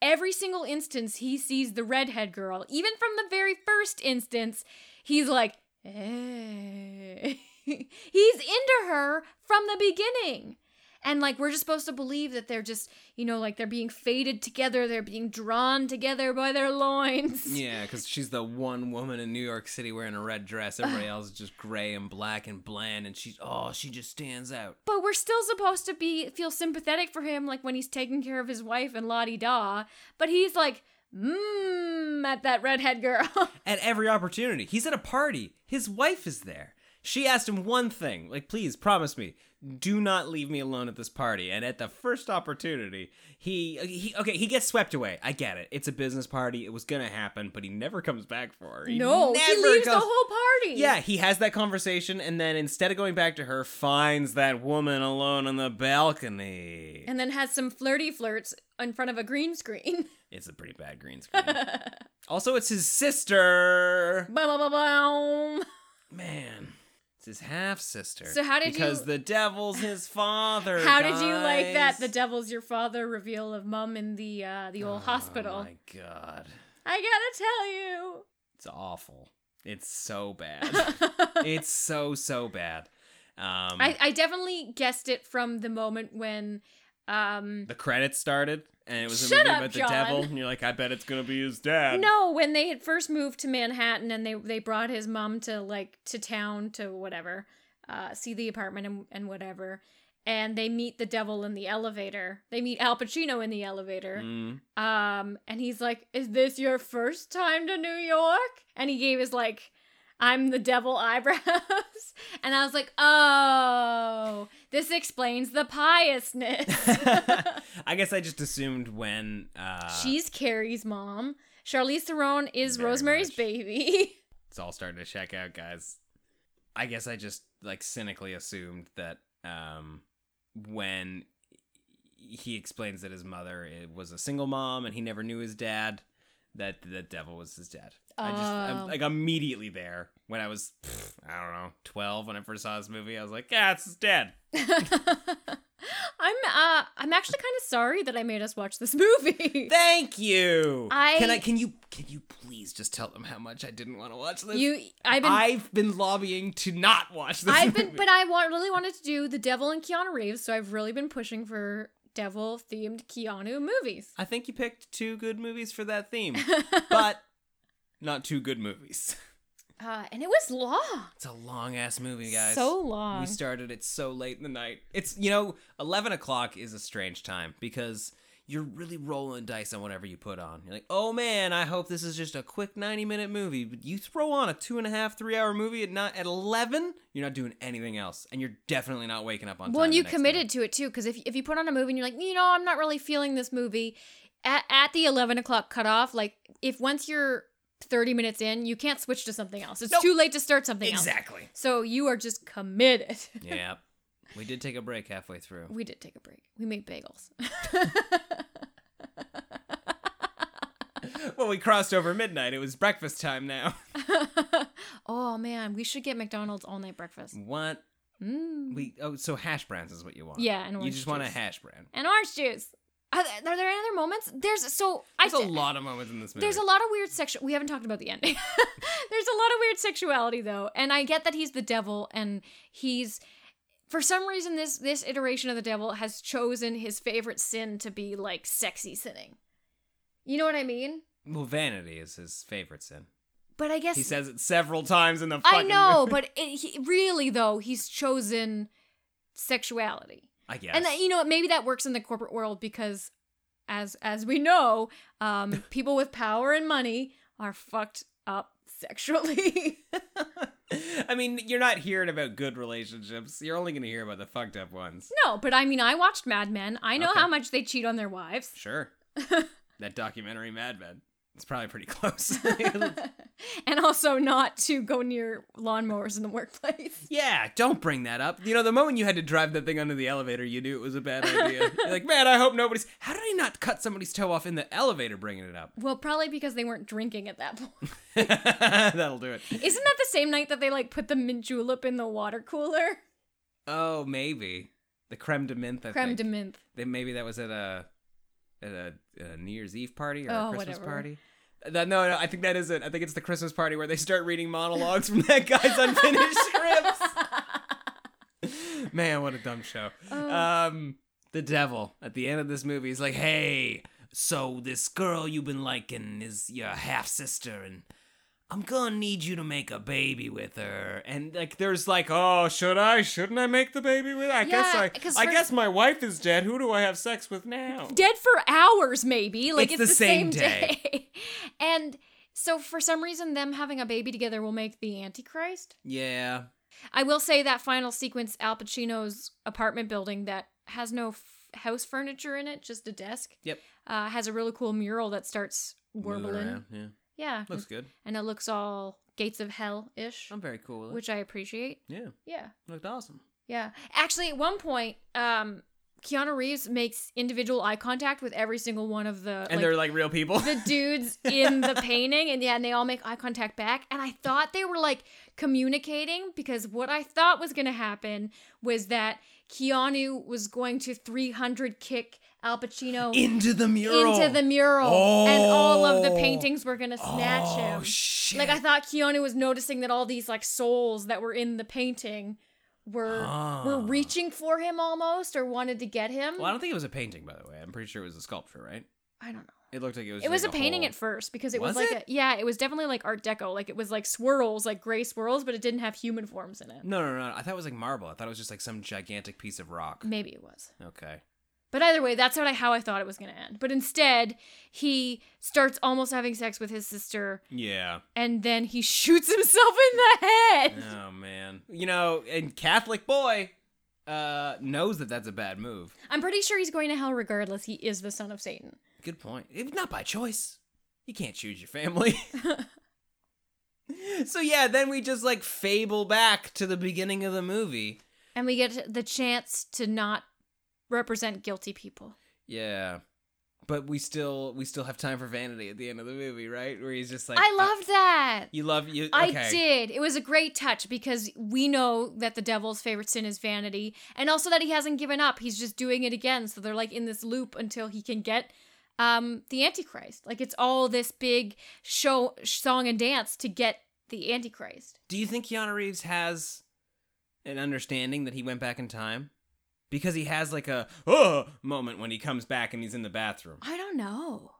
every single instance he sees the redhead girl, even from the very first instance, he's like, hey. Eh. he's into her from the beginning. And like we're just supposed to believe that they're just, you know, like they're being fated together, they're being drawn together by their loins. yeah, because she's the one woman in New York City wearing a red dress. Everybody else is just gray and black and bland, and she's oh, she just stands out. But we're still supposed to be feel sympathetic for him, like when he's taking care of his wife and la di da. But he's like, mmm, at that redhead girl. At every opportunity, he's at a party. His wife is there. She asked him one thing, like, please promise me, do not leave me alone at this party. And at the first opportunity, he, he okay, he gets swept away. I get it. It's a business party. It was gonna happen, but he never comes back for her. He no, he leaves the whole party. Yeah, he has that conversation, and then instead of going back to her, finds that woman alone on the balcony. And then has some flirty flirts in front of a green screen. It's a pretty bad green screen. also, it's his sister. Bow, bow, bow. Man, it's his half sister. So how did because you- the devil's his father. How did you like that? The devil's your father reveal of mum in the uh, the old hospital. Oh my god, I gotta tell you. it's awful. It's so bad. it's so so bad. Um, I, I definitely guessed it from the moment when um the credits started, and it was a movie up, about the John. devil, and you're like, I bet it's gonna be his dad. No, when they had first moved to Manhattan and they they brought his mom to like to town to whatever, uh, see the apartment and, and whatever, and they meet the devil in the elevator. They meet Al Pacino in the elevator. Mm. Um, and he's like, "Is this your first time to New York?" And he gave his like, "I'm the devil" eyebrows, and I was like, "Oh, this explains the piousness." I guess I just assumed when uh, She's Carrie's mom. Charlize Theron is Rosemary's much. baby. it's all starting to check out, guys. I guess I just like cynically assumed that um, when he explains that his mother eh, was a single mom and he never knew his dad, that the devil was his dad. I just I'm, Oh. like immediately there when I was pff, I don't know twelve when I first saw this movie. I was like, yeah, it's dad. I'm uh I'm actually kind of sorry that I made us watch this movie. Thank you. I- can I can you can you please just tell them how much I didn't want to watch this? You- I've been- I've been lobbying to not watch this. I've been, but I want really wanted to do the Devil and Keanu Reeves, so I've really been pushing for Devil themed Keanu movies. I think you picked two good movies for that theme, but not two good movies. Uh, and it was long. It's a long ass movie, guys. So long. We started it so late in the night. It's you know, eleven o'clock is a strange time because you're really rolling dice on whatever you put on. You're like, oh man, I hope this is just a quick ninety minute movie. But you throw on a two and a half, three hour movie at not at eleven, you're not doing anything else, and you're definitely not waking up on time. Well, and you committed to it too, because if if you put on a movie and you're like, you know, I'm not really feeling this movie, at at the eleven o'clock cutoff, like if once you're 30 minutes in, you can't switch to something else. It's Nope. too late to start something else. Exactly. So you are just committed. Yeah, we did take a break halfway through. We did take a break. We made bagels. well, we crossed over midnight. It was breakfast time now. oh man, we should get McDonald's all night breakfast. What? Mm. We oh, so hash browns is what you want. Yeah, and you orange just want a hash brown. And orange juice. Are there, are there any other moments? There's so I There's a lot of moments in this movie. There's a lot of weird sexual. We haven't talked about the ending. There's a lot of weird sexuality though, and I get that he's the devil, and he's for some reason this this iteration of the devil has chosen his favorite sin to be like sexy sinning. You know what I mean? Well, vanity is his favorite sin. But I guess He says it several times in the I know, movie. but it, he, really though he's chosen sexuality. I guess. And that, you know, maybe that works in the corporate world because, as as we know, um, people with power and money are fucked up sexually. I mean, you're not hearing about good relationships. You're only going to hear about the fucked up ones. no, but I mean, I watched Mad Men. I know Okay. how much they cheat on their wives. Sure. that documentary Mad Men. It's probably pretty close. and also not to go near lawnmowers in the workplace. yeah, don't bring that up. You know, the moment you had to drive that thing under the elevator, you knew it was a bad idea. You're like, man, I hope nobody's. How did he not cut somebody's toe off in the elevator bringing it up? Well, probably because they weren't drinking at that point. That'll do it. Isn't that the same night that they like put the mint julep in the water cooler? Oh, maybe the creme de menthe. I Creme think. de menthe. Then maybe that was at a at a, a New Year's Eve party or Oh, a Christmas whatever. party. Uh, No, no, I think that is it. I think it's the Christmas party where they start reading monologues from that guy's unfinished scripts. Man, what a dumb show. Oh. Um, the devil at the end of this movie is like, "Hey, so this girl you've been liking is your half sister, and I'm gonna need you to make a baby with her." And like, there's like, "Oh, should I? Shouldn't I make the baby with? Her? I guess Yeah, I. 'cause I for- guess my wife is dead. Who do I have sex with now?" Dead for hours, maybe. Like It's it's, the the, same same, day. and so for some reason, them having a baby together will make the Antichrist. Yeah. I will say that final sequence, Al Pacino's apartment building that has no f- house furniture in it, just a desk, Yep. uh, has a really cool mural that starts warbling. around, yeah. Yeah. Looks good. And it looks all Gates of Hell ish. I'm very cool with it. Which I appreciate. Yeah. Yeah. Looked awesome. Yeah. Actually, at one point, um, Keanu Reeves makes individual eye contact with every single one of the And they're like real people. the dudes in the painting, and yeah, and they all make eye contact back. And I thought they were like communicating because what I thought was gonna happen was that Keanu was going to 300 kick Al Pacino Into the mural. into the mural, and all of the Oh. paintings were gonna snatch Oh, him. shit. Like I thought Keanu was noticing that all these like souls that were in the painting were were Ah. reaching for him almost or wanted to get him. Well, I don't think it was a painting, by the way. I'm pretty sure it was a sculpture, right? I don't know. It looked like it was. It was like a painting whole- at first because it was, Was like it? a yeah, it was definitely like Art Deco. Like it was like swirls, like gray swirls, but it didn't have human forms in it. No, no, no. I thought it was like marble. I thought it was just like some gigantic piece of rock. Maybe it was. Okay. But either way, that's how I thought it was going to end. But instead, he starts almost having sex with his sister, Yeah. and then he shoots himself in the head. Oh man. You know, and Catholic boy uh knows that that's a bad move. I'm pretty sure he's going to hell regardless. He is the son of Satan. Good point. It, not by choice. You can't choose your family. so yeah, then we just like fable back to the beginning of the movie. And we get the chance to not represent guilty people. Yeah. but we still we still have time for vanity at the end of the movie, right? Where he's just like, I loved that. You love you. I did. It was a great touch because we know that the devil's favorite sin is vanity, and also that he hasn't given up. He's just doing it again. So they're like in this loop until he can get um the Antichrist. Like it's all this big show, song and dance to get the Antichrist. Do you think Keanu Reeves has an understanding that he went back in time? Because he has like a oh moment when he comes back and he's in the bathroom. I don't know.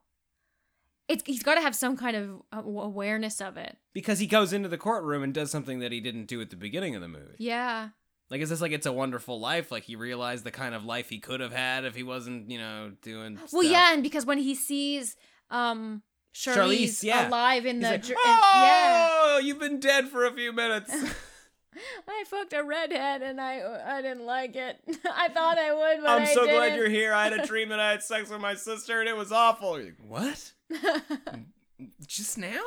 It's he's got to have some kind of uh, awareness of it. Because he goes into the courtroom and does something that he didn't do at the beginning of the movie. Yeah. Like, is this like It's a Wonderful Life? Like, he realized the kind of life he could have had if he wasn't, you know, doing. Well, stuff? yeah, and because when he sees um Charlize, Charlize, yeah. alive in He's the like, dr- and- yeah. Oh, you've been dead for a few minutes. I fucked a redhead and I I didn't like it. I thought I would, but I'm I so glad didn't. you're here. I had a dream that I had sex with my sister and it was awful. Like, what? Just now?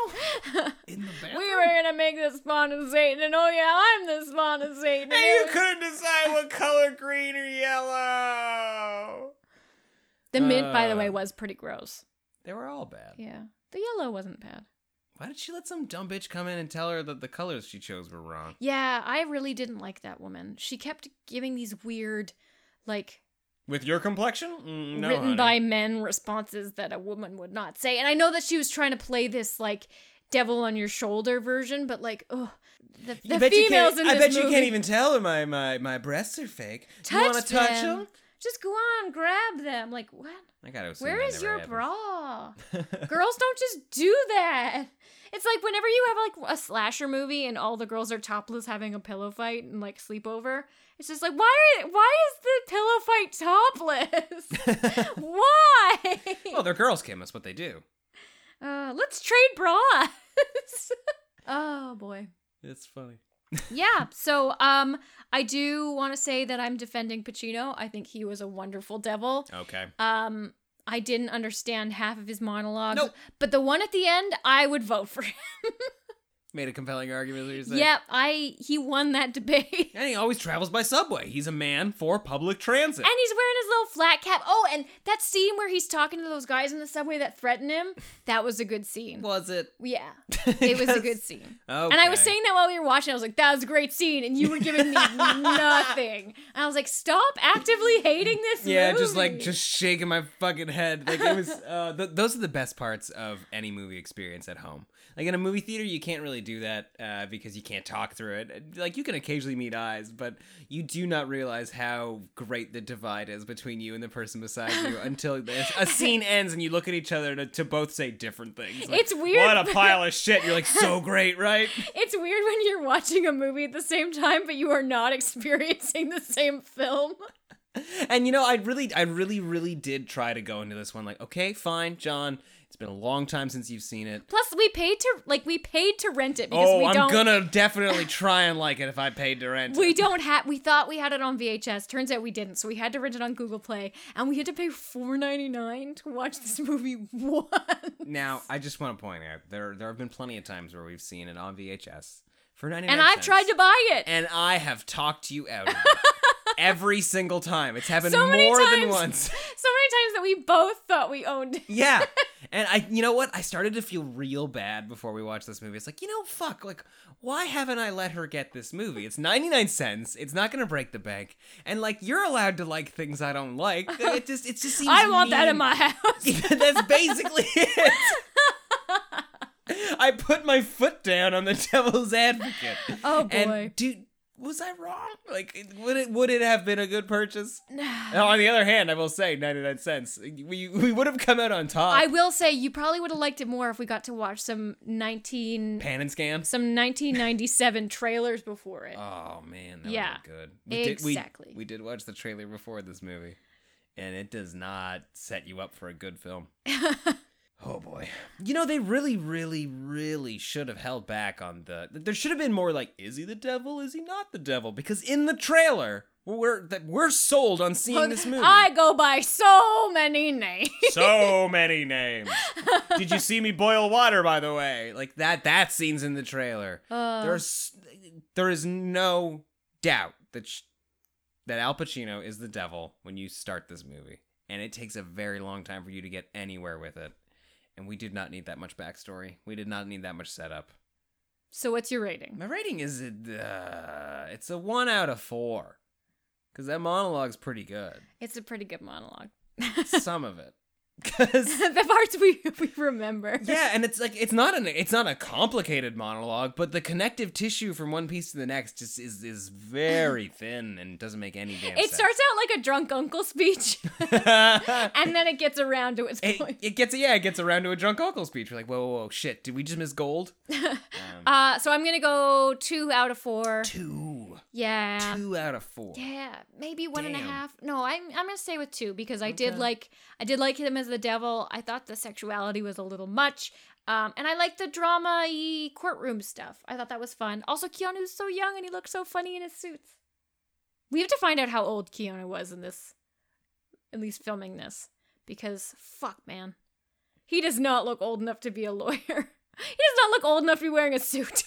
In the bathroom? We were gonna make the spawn of Satan, and oh yeah, I'm the spawn of Satan. And you couldn't decide what color, green or yellow. The mint, by the Uh. way, was pretty gross. They were all bad. Yeah, the yellow wasn't bad. Why did she let some dumb bitch come in and tell her that the colors she chose were wrong? Yeah, I really didn't like that woman. She kept giving these weird, like With your complexion? Mm, no, written honey. by men responses that a woman would not say. And I know that she was trying to play this like devil on your shoulder version, but like, oh, the, the I bet you females in I this bet you movie- can't even tell her my, my, my breasts are fake. Do you want to touch them. Just go on, grab them. Like what? I gotta assume Where is your happened. bra? girls don't just do that. It's like whenever you have like a slasher movie and all the girls are topless having a pillow fight and like sleepover. It's just like why are why is the pillow fight topless? why? Well, they're girls, Kim. That's what they do. Uh, let's trade bras. oh boy. It's funny. Yeah so um i do want to say that i'm defending pacino i think he was a wonderful devil Okay. um i didn't understand half of his monologues Nope. but the one at the end i would vote for him Made a compelling argument. That you're saying. yep i he won that debate And he always travels by subway. He's a man for public transit. and he's wearing his little flat cap oh and that scene where he's talking to those guys in the subway that threaten him that was a good scene was it yeah it was a good scene Okay. And I was saying that while we were watching, I was like, that was a great scene. And you were giving me nothing. And I was like, stop actively hating this movie. Yeah, movie. just like just shaking my fucking head. Like it was. Uh, th- those are the best parts of any movie experience at home. Like in a movie theater, you can't really do that uh, because you can't talk through it. Like you can occasionally meet eyes, but you do not realize how great the divide is between you and the person beside you until a scene ends and you look at each other to, to both say different things. Like, It's weird. What a pile of shit! You're like so great, right? It's weird when you're watching a movie at the same time, but you are not experiencing the same film. And you know, I really, I really, really did try to go into this one like, okay, fine, John. It's been a long time since you've seen it. Plus, we paid to like we paid to rent it because Oh, we I'm don't. gonna definitely try and like it if I paid to rent. It. We it. don't have. We thought we had it on VHS. Turns out we didn't. So we had to rent it on Google Play, and we had to pay four ninety nine to watch this movie once. Now, I just want to point out there, there have been plenty of times where we've seen it on VHS for 99 And I've cents. tried to buy it. and I have talked you out of it every single time. It's happened so more times, than once. So many times that we both thought we owned it. Yeah. And I, you know what? I started to feel real bad before we watched this movie. It's like, you know, fuck. Like, why haven't I let her get this movie? It's 99 cents. It's not going to break the bank. And, like, you're allowed to like things I don't like. It just, it just seems I want that in my house. That's basically it. I put my foot down on the devil's advocate. Oh, boy. And dude, was I wrong? Like, would it would it have been a good purchase? Now, on the other hand, I will say, ninety nine cents. We we would have come out on top. I will say you probably would have liked it more if we got to watch some 19 Pan and scam. some 1997 trailers before it. Oh man, that Yeah, good. We did, exactly. we, we did watch the trailer before this movie, and it does not set you up for a good film. oh boy, you know they really, really, really should have held back on the. There should have been more like, is he the devil? Is he not the devil? Because in the trailer, we're that we're sold on seeing this movie. I go by so many names. so many names. Did you see me boil water? By the way, like that. That scene's in the trailer. Uh. There's, there is no doubt that sh- that Al Pacino is the devil when you start this movie, and it takes a very long time for you to get anywhere with it. And we did not need that much backstory. We did not need that much setup. So what's your rating? My rating is uh, it's a one out of four, because that monologue's pretty good. It's a pretty good monologue. Some of it. the parts we we remember. yeah, and it's like it's not an it's not a complicated monologue, but the connective tissue from one piece to the next just is is very thin and doesn't make any damn It sense. starts out like a drunk uncle speech, and then it gets around to its point. It gets yeah, it gets around to a drunk uncle speech. We're like, whoa, whoa, whoa, shit! Did we just miss gold? Uh, so I'm gonna go two out of four. Two. Yeah. Two out of four. Yeah, maybe one and a half. No, I'm I'm gonna stay with two because I did like I did like him as the devil. I thought the sexuality was a little much. Um, and I like the drama y courtroom stuff. I thought that was fun. Also, Keanu's so young and he looks so funny in his suits. We have to find out how old Keanu was in this, at least filming this, because fuck, man, he does not look old enough to be a lawyer. he does not look old enough to be wearing a suit.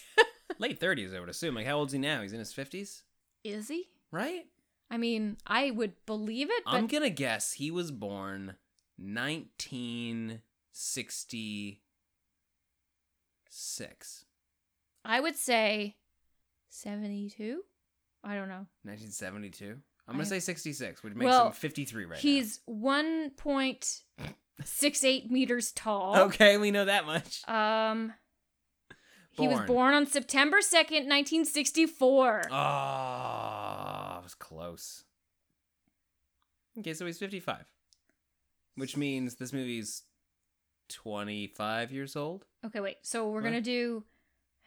Late thirties, I would assume. Like, how old's he now? He's in his fifties, Is he? right? I mean, I would believe it, but I'm gonna guess he was born 1966. I would say 72. I don't know. 1972. I'm gonna say 66, which makes well, him 53 right He's 1.68 meters tall. Okay, we know that much. Um he was Born. born on September 2nd, 1964. Oh, ah, I was close. Okay, so he's 55. Which means this movie's 25 years old? Okay, wait. So we're going to do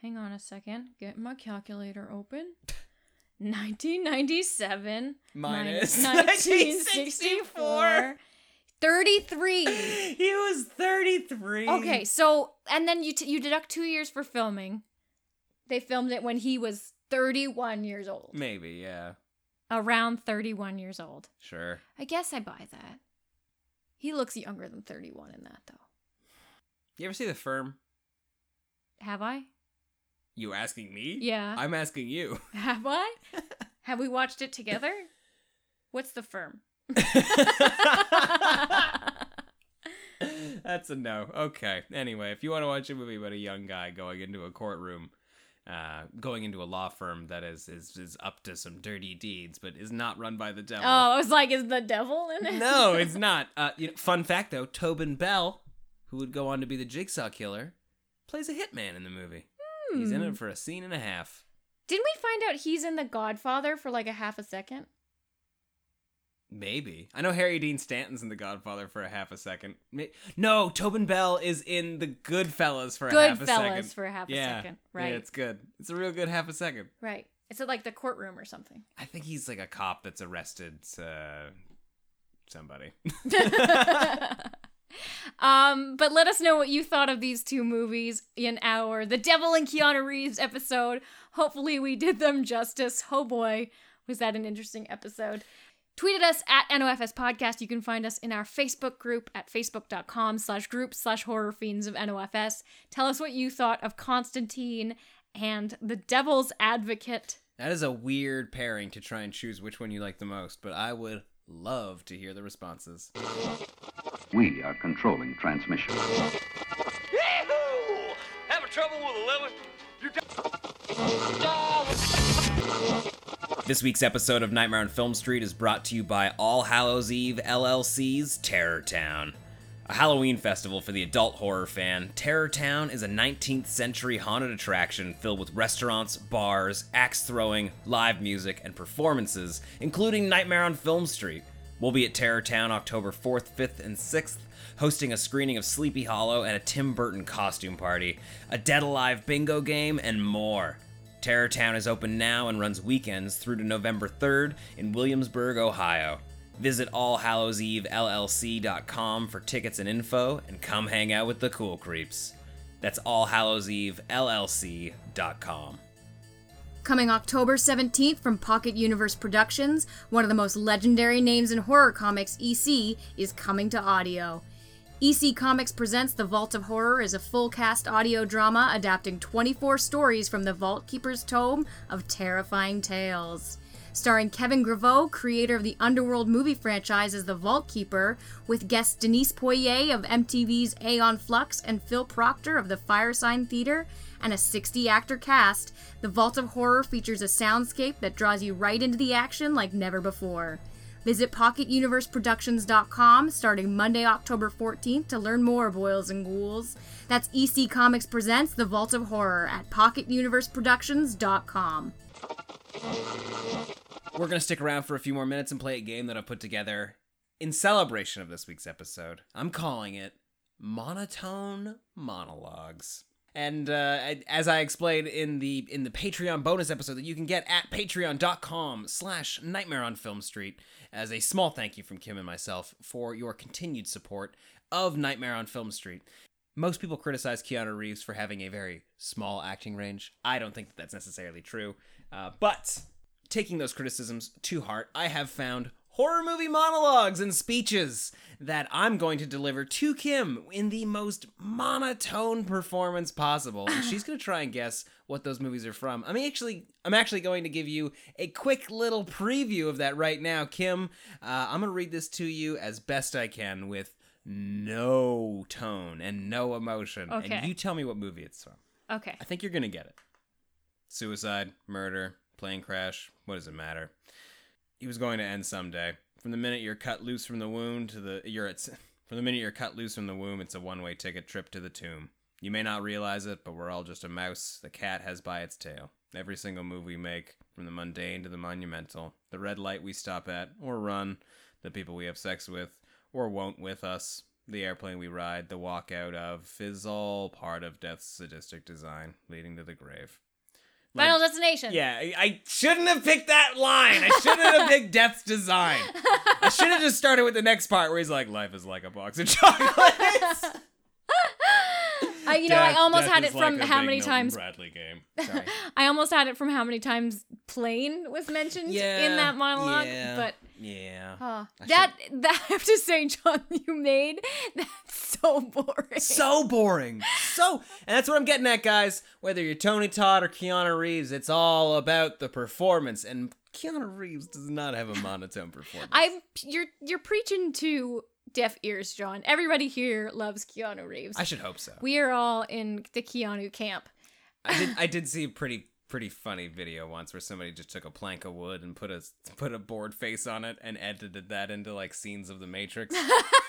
Hang on a second. Get my calculator open. 1997 Minus 1964 33 he was 33 Okay, so and then you t- you deduct 2 years for filming. They filmed it when he was 31 years old. Maybe, yeah. Around 31 years old. Sure. I guess I buy that. He looks younger than 31 in that though. You ever see The Firm? Have I? You asking me? Yeah. I'm asking you. Have I? Have we watched it together? What's the firm? That's a no. Okay. Anyway, if you want to watch a movie about a young guy going into a courtroom, uh, going into a law firm that is, is is up to some dirty deeds, but is not run by the devil. Oh, I was like, is the devil in it? no, it's not. Uh, you know, fun fact though, Tobin Bell, who would go on to be the Jigsaw Killer, plays a hitman in the movie. He's in Hmm. it for a scene and a half. Didn't we find out he's in The Godfather for like a half a second? Maybe. I know Harry Dean Stanton's in The Godfather for a half a second. No, Tobin Bell is in The Goodfellas for a half a second. Goodfellas for a half a Yeah. second, right. Yeah, it's good. It's a real good half a second. Right. It's at like the courtroom or something. I think he's like a cop that's arrested uh, somebody. Um, but let us know what you thought of these two movies in our The Devil and Keanu Reeves episode. Hopefully we did them justice. Oh boy, was that an interesting episode. Tweet at us at NOFS Podcast. You can find us in our Facebook group at facebook.com slash group slash horror fiends of NOFS. Tell us what you thought of Constantine and The Devil's Advocate. that is a weird pairing to try and choose which one you like the most, but I would love to hear the responses. We are controlling transmission. Yahoo! Having trouble with a lever? You're This week's episode of Nightmare on Film Street is brought to you by All Hallows Eve LLC's Terror Town. A Halloween festival for the adult horror fan, Terror Town is a 19th century haunted attraction filled with restaurants, bars, axe throwing, live music, and performances, including Nightmare on Film Street. We'll be at Terror Town October 4th, 5th, and 6th, hosting a screening of Sleepy Hollow and a Tim Burton costume party, a Dead Alive bingo game, and more. Terror Town is open now and runs weekends through to November 3rd in Williamsburg, Ohio. Visit allhallowsevellc.com for tickets and info and come hang out with the cool creeps. That's allhallowsevellc.com. Coming October 17th from Pocket Universe Productions, one of the most legendary names in horror comics, EC, is coming to audio. EC Comics presents The Vault of Horror as a full cast audio drama adapting 24 stories from the Vault Keeper's Tome of Terrifying Tales. starring Kevin Grevioux, creator of the Underworld movie franchise, as the Vault Keeper, with guests Denise Poirier of MTV's Aeon Flux and Phil Proctor of the Firesign Theater, and a 60 actor cast. The Vault of Horror features a soundscape that draws you right into the action like never before. Visit PocketUniverseProductions.com starting Monday, October 14th to learn more, boils and ghouls. That's EC Comics Presents The Vault of Horror at PocketUniverseProductions.com. We're going to stick around for a few more minutes and play a game that I put together in celebration of this week's episode. I'm calling it Monotone Monologues. And uh, as I explained in the in the Patreon bonus episode that you can get at patreon.com slash nightmare on film street as a small thank you from Kim and myself for your continued support of Nightmare on Film Street. Most people criticize Keanu Reeves for having a very small acting range. I don't think that that's necessarily true. Uh, but taking those criticisms to heart, I have found horror movie monologues and speeches that I'm going to deliver to Kim in the most monotone performance possible. And she's going to try and guess what those movies are from. I'm actually I'm actually going to give you a quick little preview of that right now. Kim, uh, I'm going to read this to you as best I can with no tone and no emotion. Okay. And you tell me what movie it's from. Okay. I think you're going to get it. Suicide, murder, plane crash, what does it matter? He was going to end someday. From the minute you're cut loose from the wound to the you're at from the minute you're cut loose from the womb, it's a one-way ticket trip to the tomb. You may not realize it, but we're all just a mouse the cat has by its tail. Every single move we make, from the mundane to the monumental, the red light we stop at or run, the people we have sex with or won't with us, the airplane we ride, the walk out of, is all part of death's sadistic design, leading to the grave. Final Destination. Yeah, I, shouldn't have picked that line. I shouldn't have picked Death's design. I should have just started with the next part where he's like, "Life is like a box of chocolates." I, you know, I almost had it from like how many Milton times. Bradley game. Sorry. I almost had it from how many times plane was mentioned in that monologue, yeah, but yeah. uh, that that I have to say, John, you made that's so boring. so boring. So, and that's what I'm getting at, guys. Whether you're Tony Todd or Keanu Reeves, it's all about the performance. And Keanu Reeves does not have a monotone performance. I'm you're you're preaching to deaf ears, John. Everybody here loves Keanu Reeves. I should hope so. We are all in the Keanu camp. I did. I did see a pretty pretty funny video once where somebody just took a plank of wood and put a put a board face on it and edited that into like scenes of the Matrix.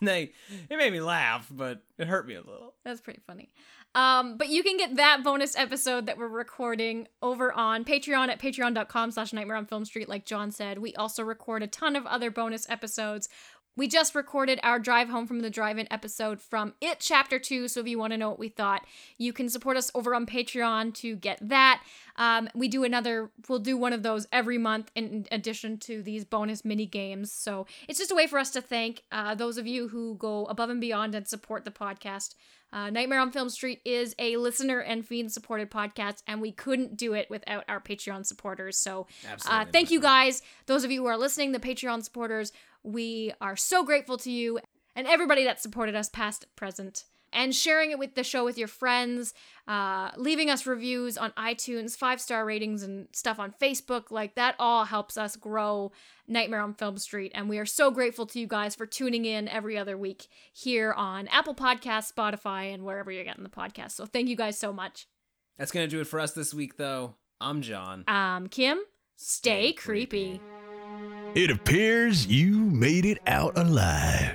they it made me laugh, but it hurt me a little. That's pretty funny. Um, but you can get that bonus episode that we're recording over on Patreon at patreon.com slash nightmare on film street, like John said. We also record a ton of other bonus episodes. We just recorded our drive home from the drive-in episode from It Chapter 2, so if you want to know what we thought, you can support us over on Patreon to get that. Um, we do another, we'll do one of those every month in addition to these bonus mini games. So it's just a way for us to thank uh, those of you who go above and beyond and support the podcast. Uh, Nightmare on Film Street is a listener and fiend supported podcast, and we couldn't do it without our Patreon supporters. So, uh, thank you guys, those of you who are listening, the Patreon supporters. We are so grateful to you and everybody that supported us, past, present, and sharing it with the show with your friends, uh, leaving us reviews on iTunes, five star ratings, and stuff on Facebook. Like that all helps us grow Nightmare on Film Street. And we are so grateful to you guys for tuning in every other week here on Apple Podcasts, Spotify, and wherever you're getting the podcast. So thank you guys so much. That's gonna do it for us this week, though. I'm John. Um, Kim, stay creepy. It appears you made it out alive.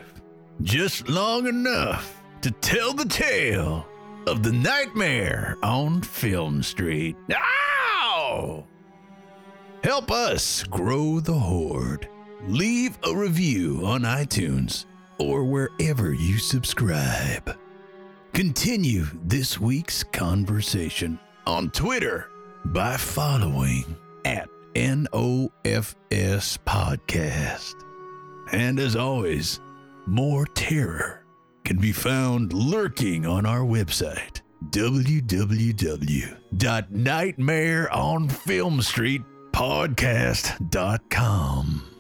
Just long enough to tell the tale of the nightmare on Film Street. Ow! Help us grow the horde. Leave a review on iTunes or wherever you subscribe. Continue this week's conversation on Twitter by following at NOFS Podcast. And as always, more terror can be found lurking on our website, www.nightmareonfilmstreetpodcast.com.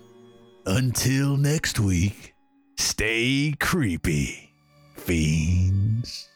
Until next week, stay creepy, fiends.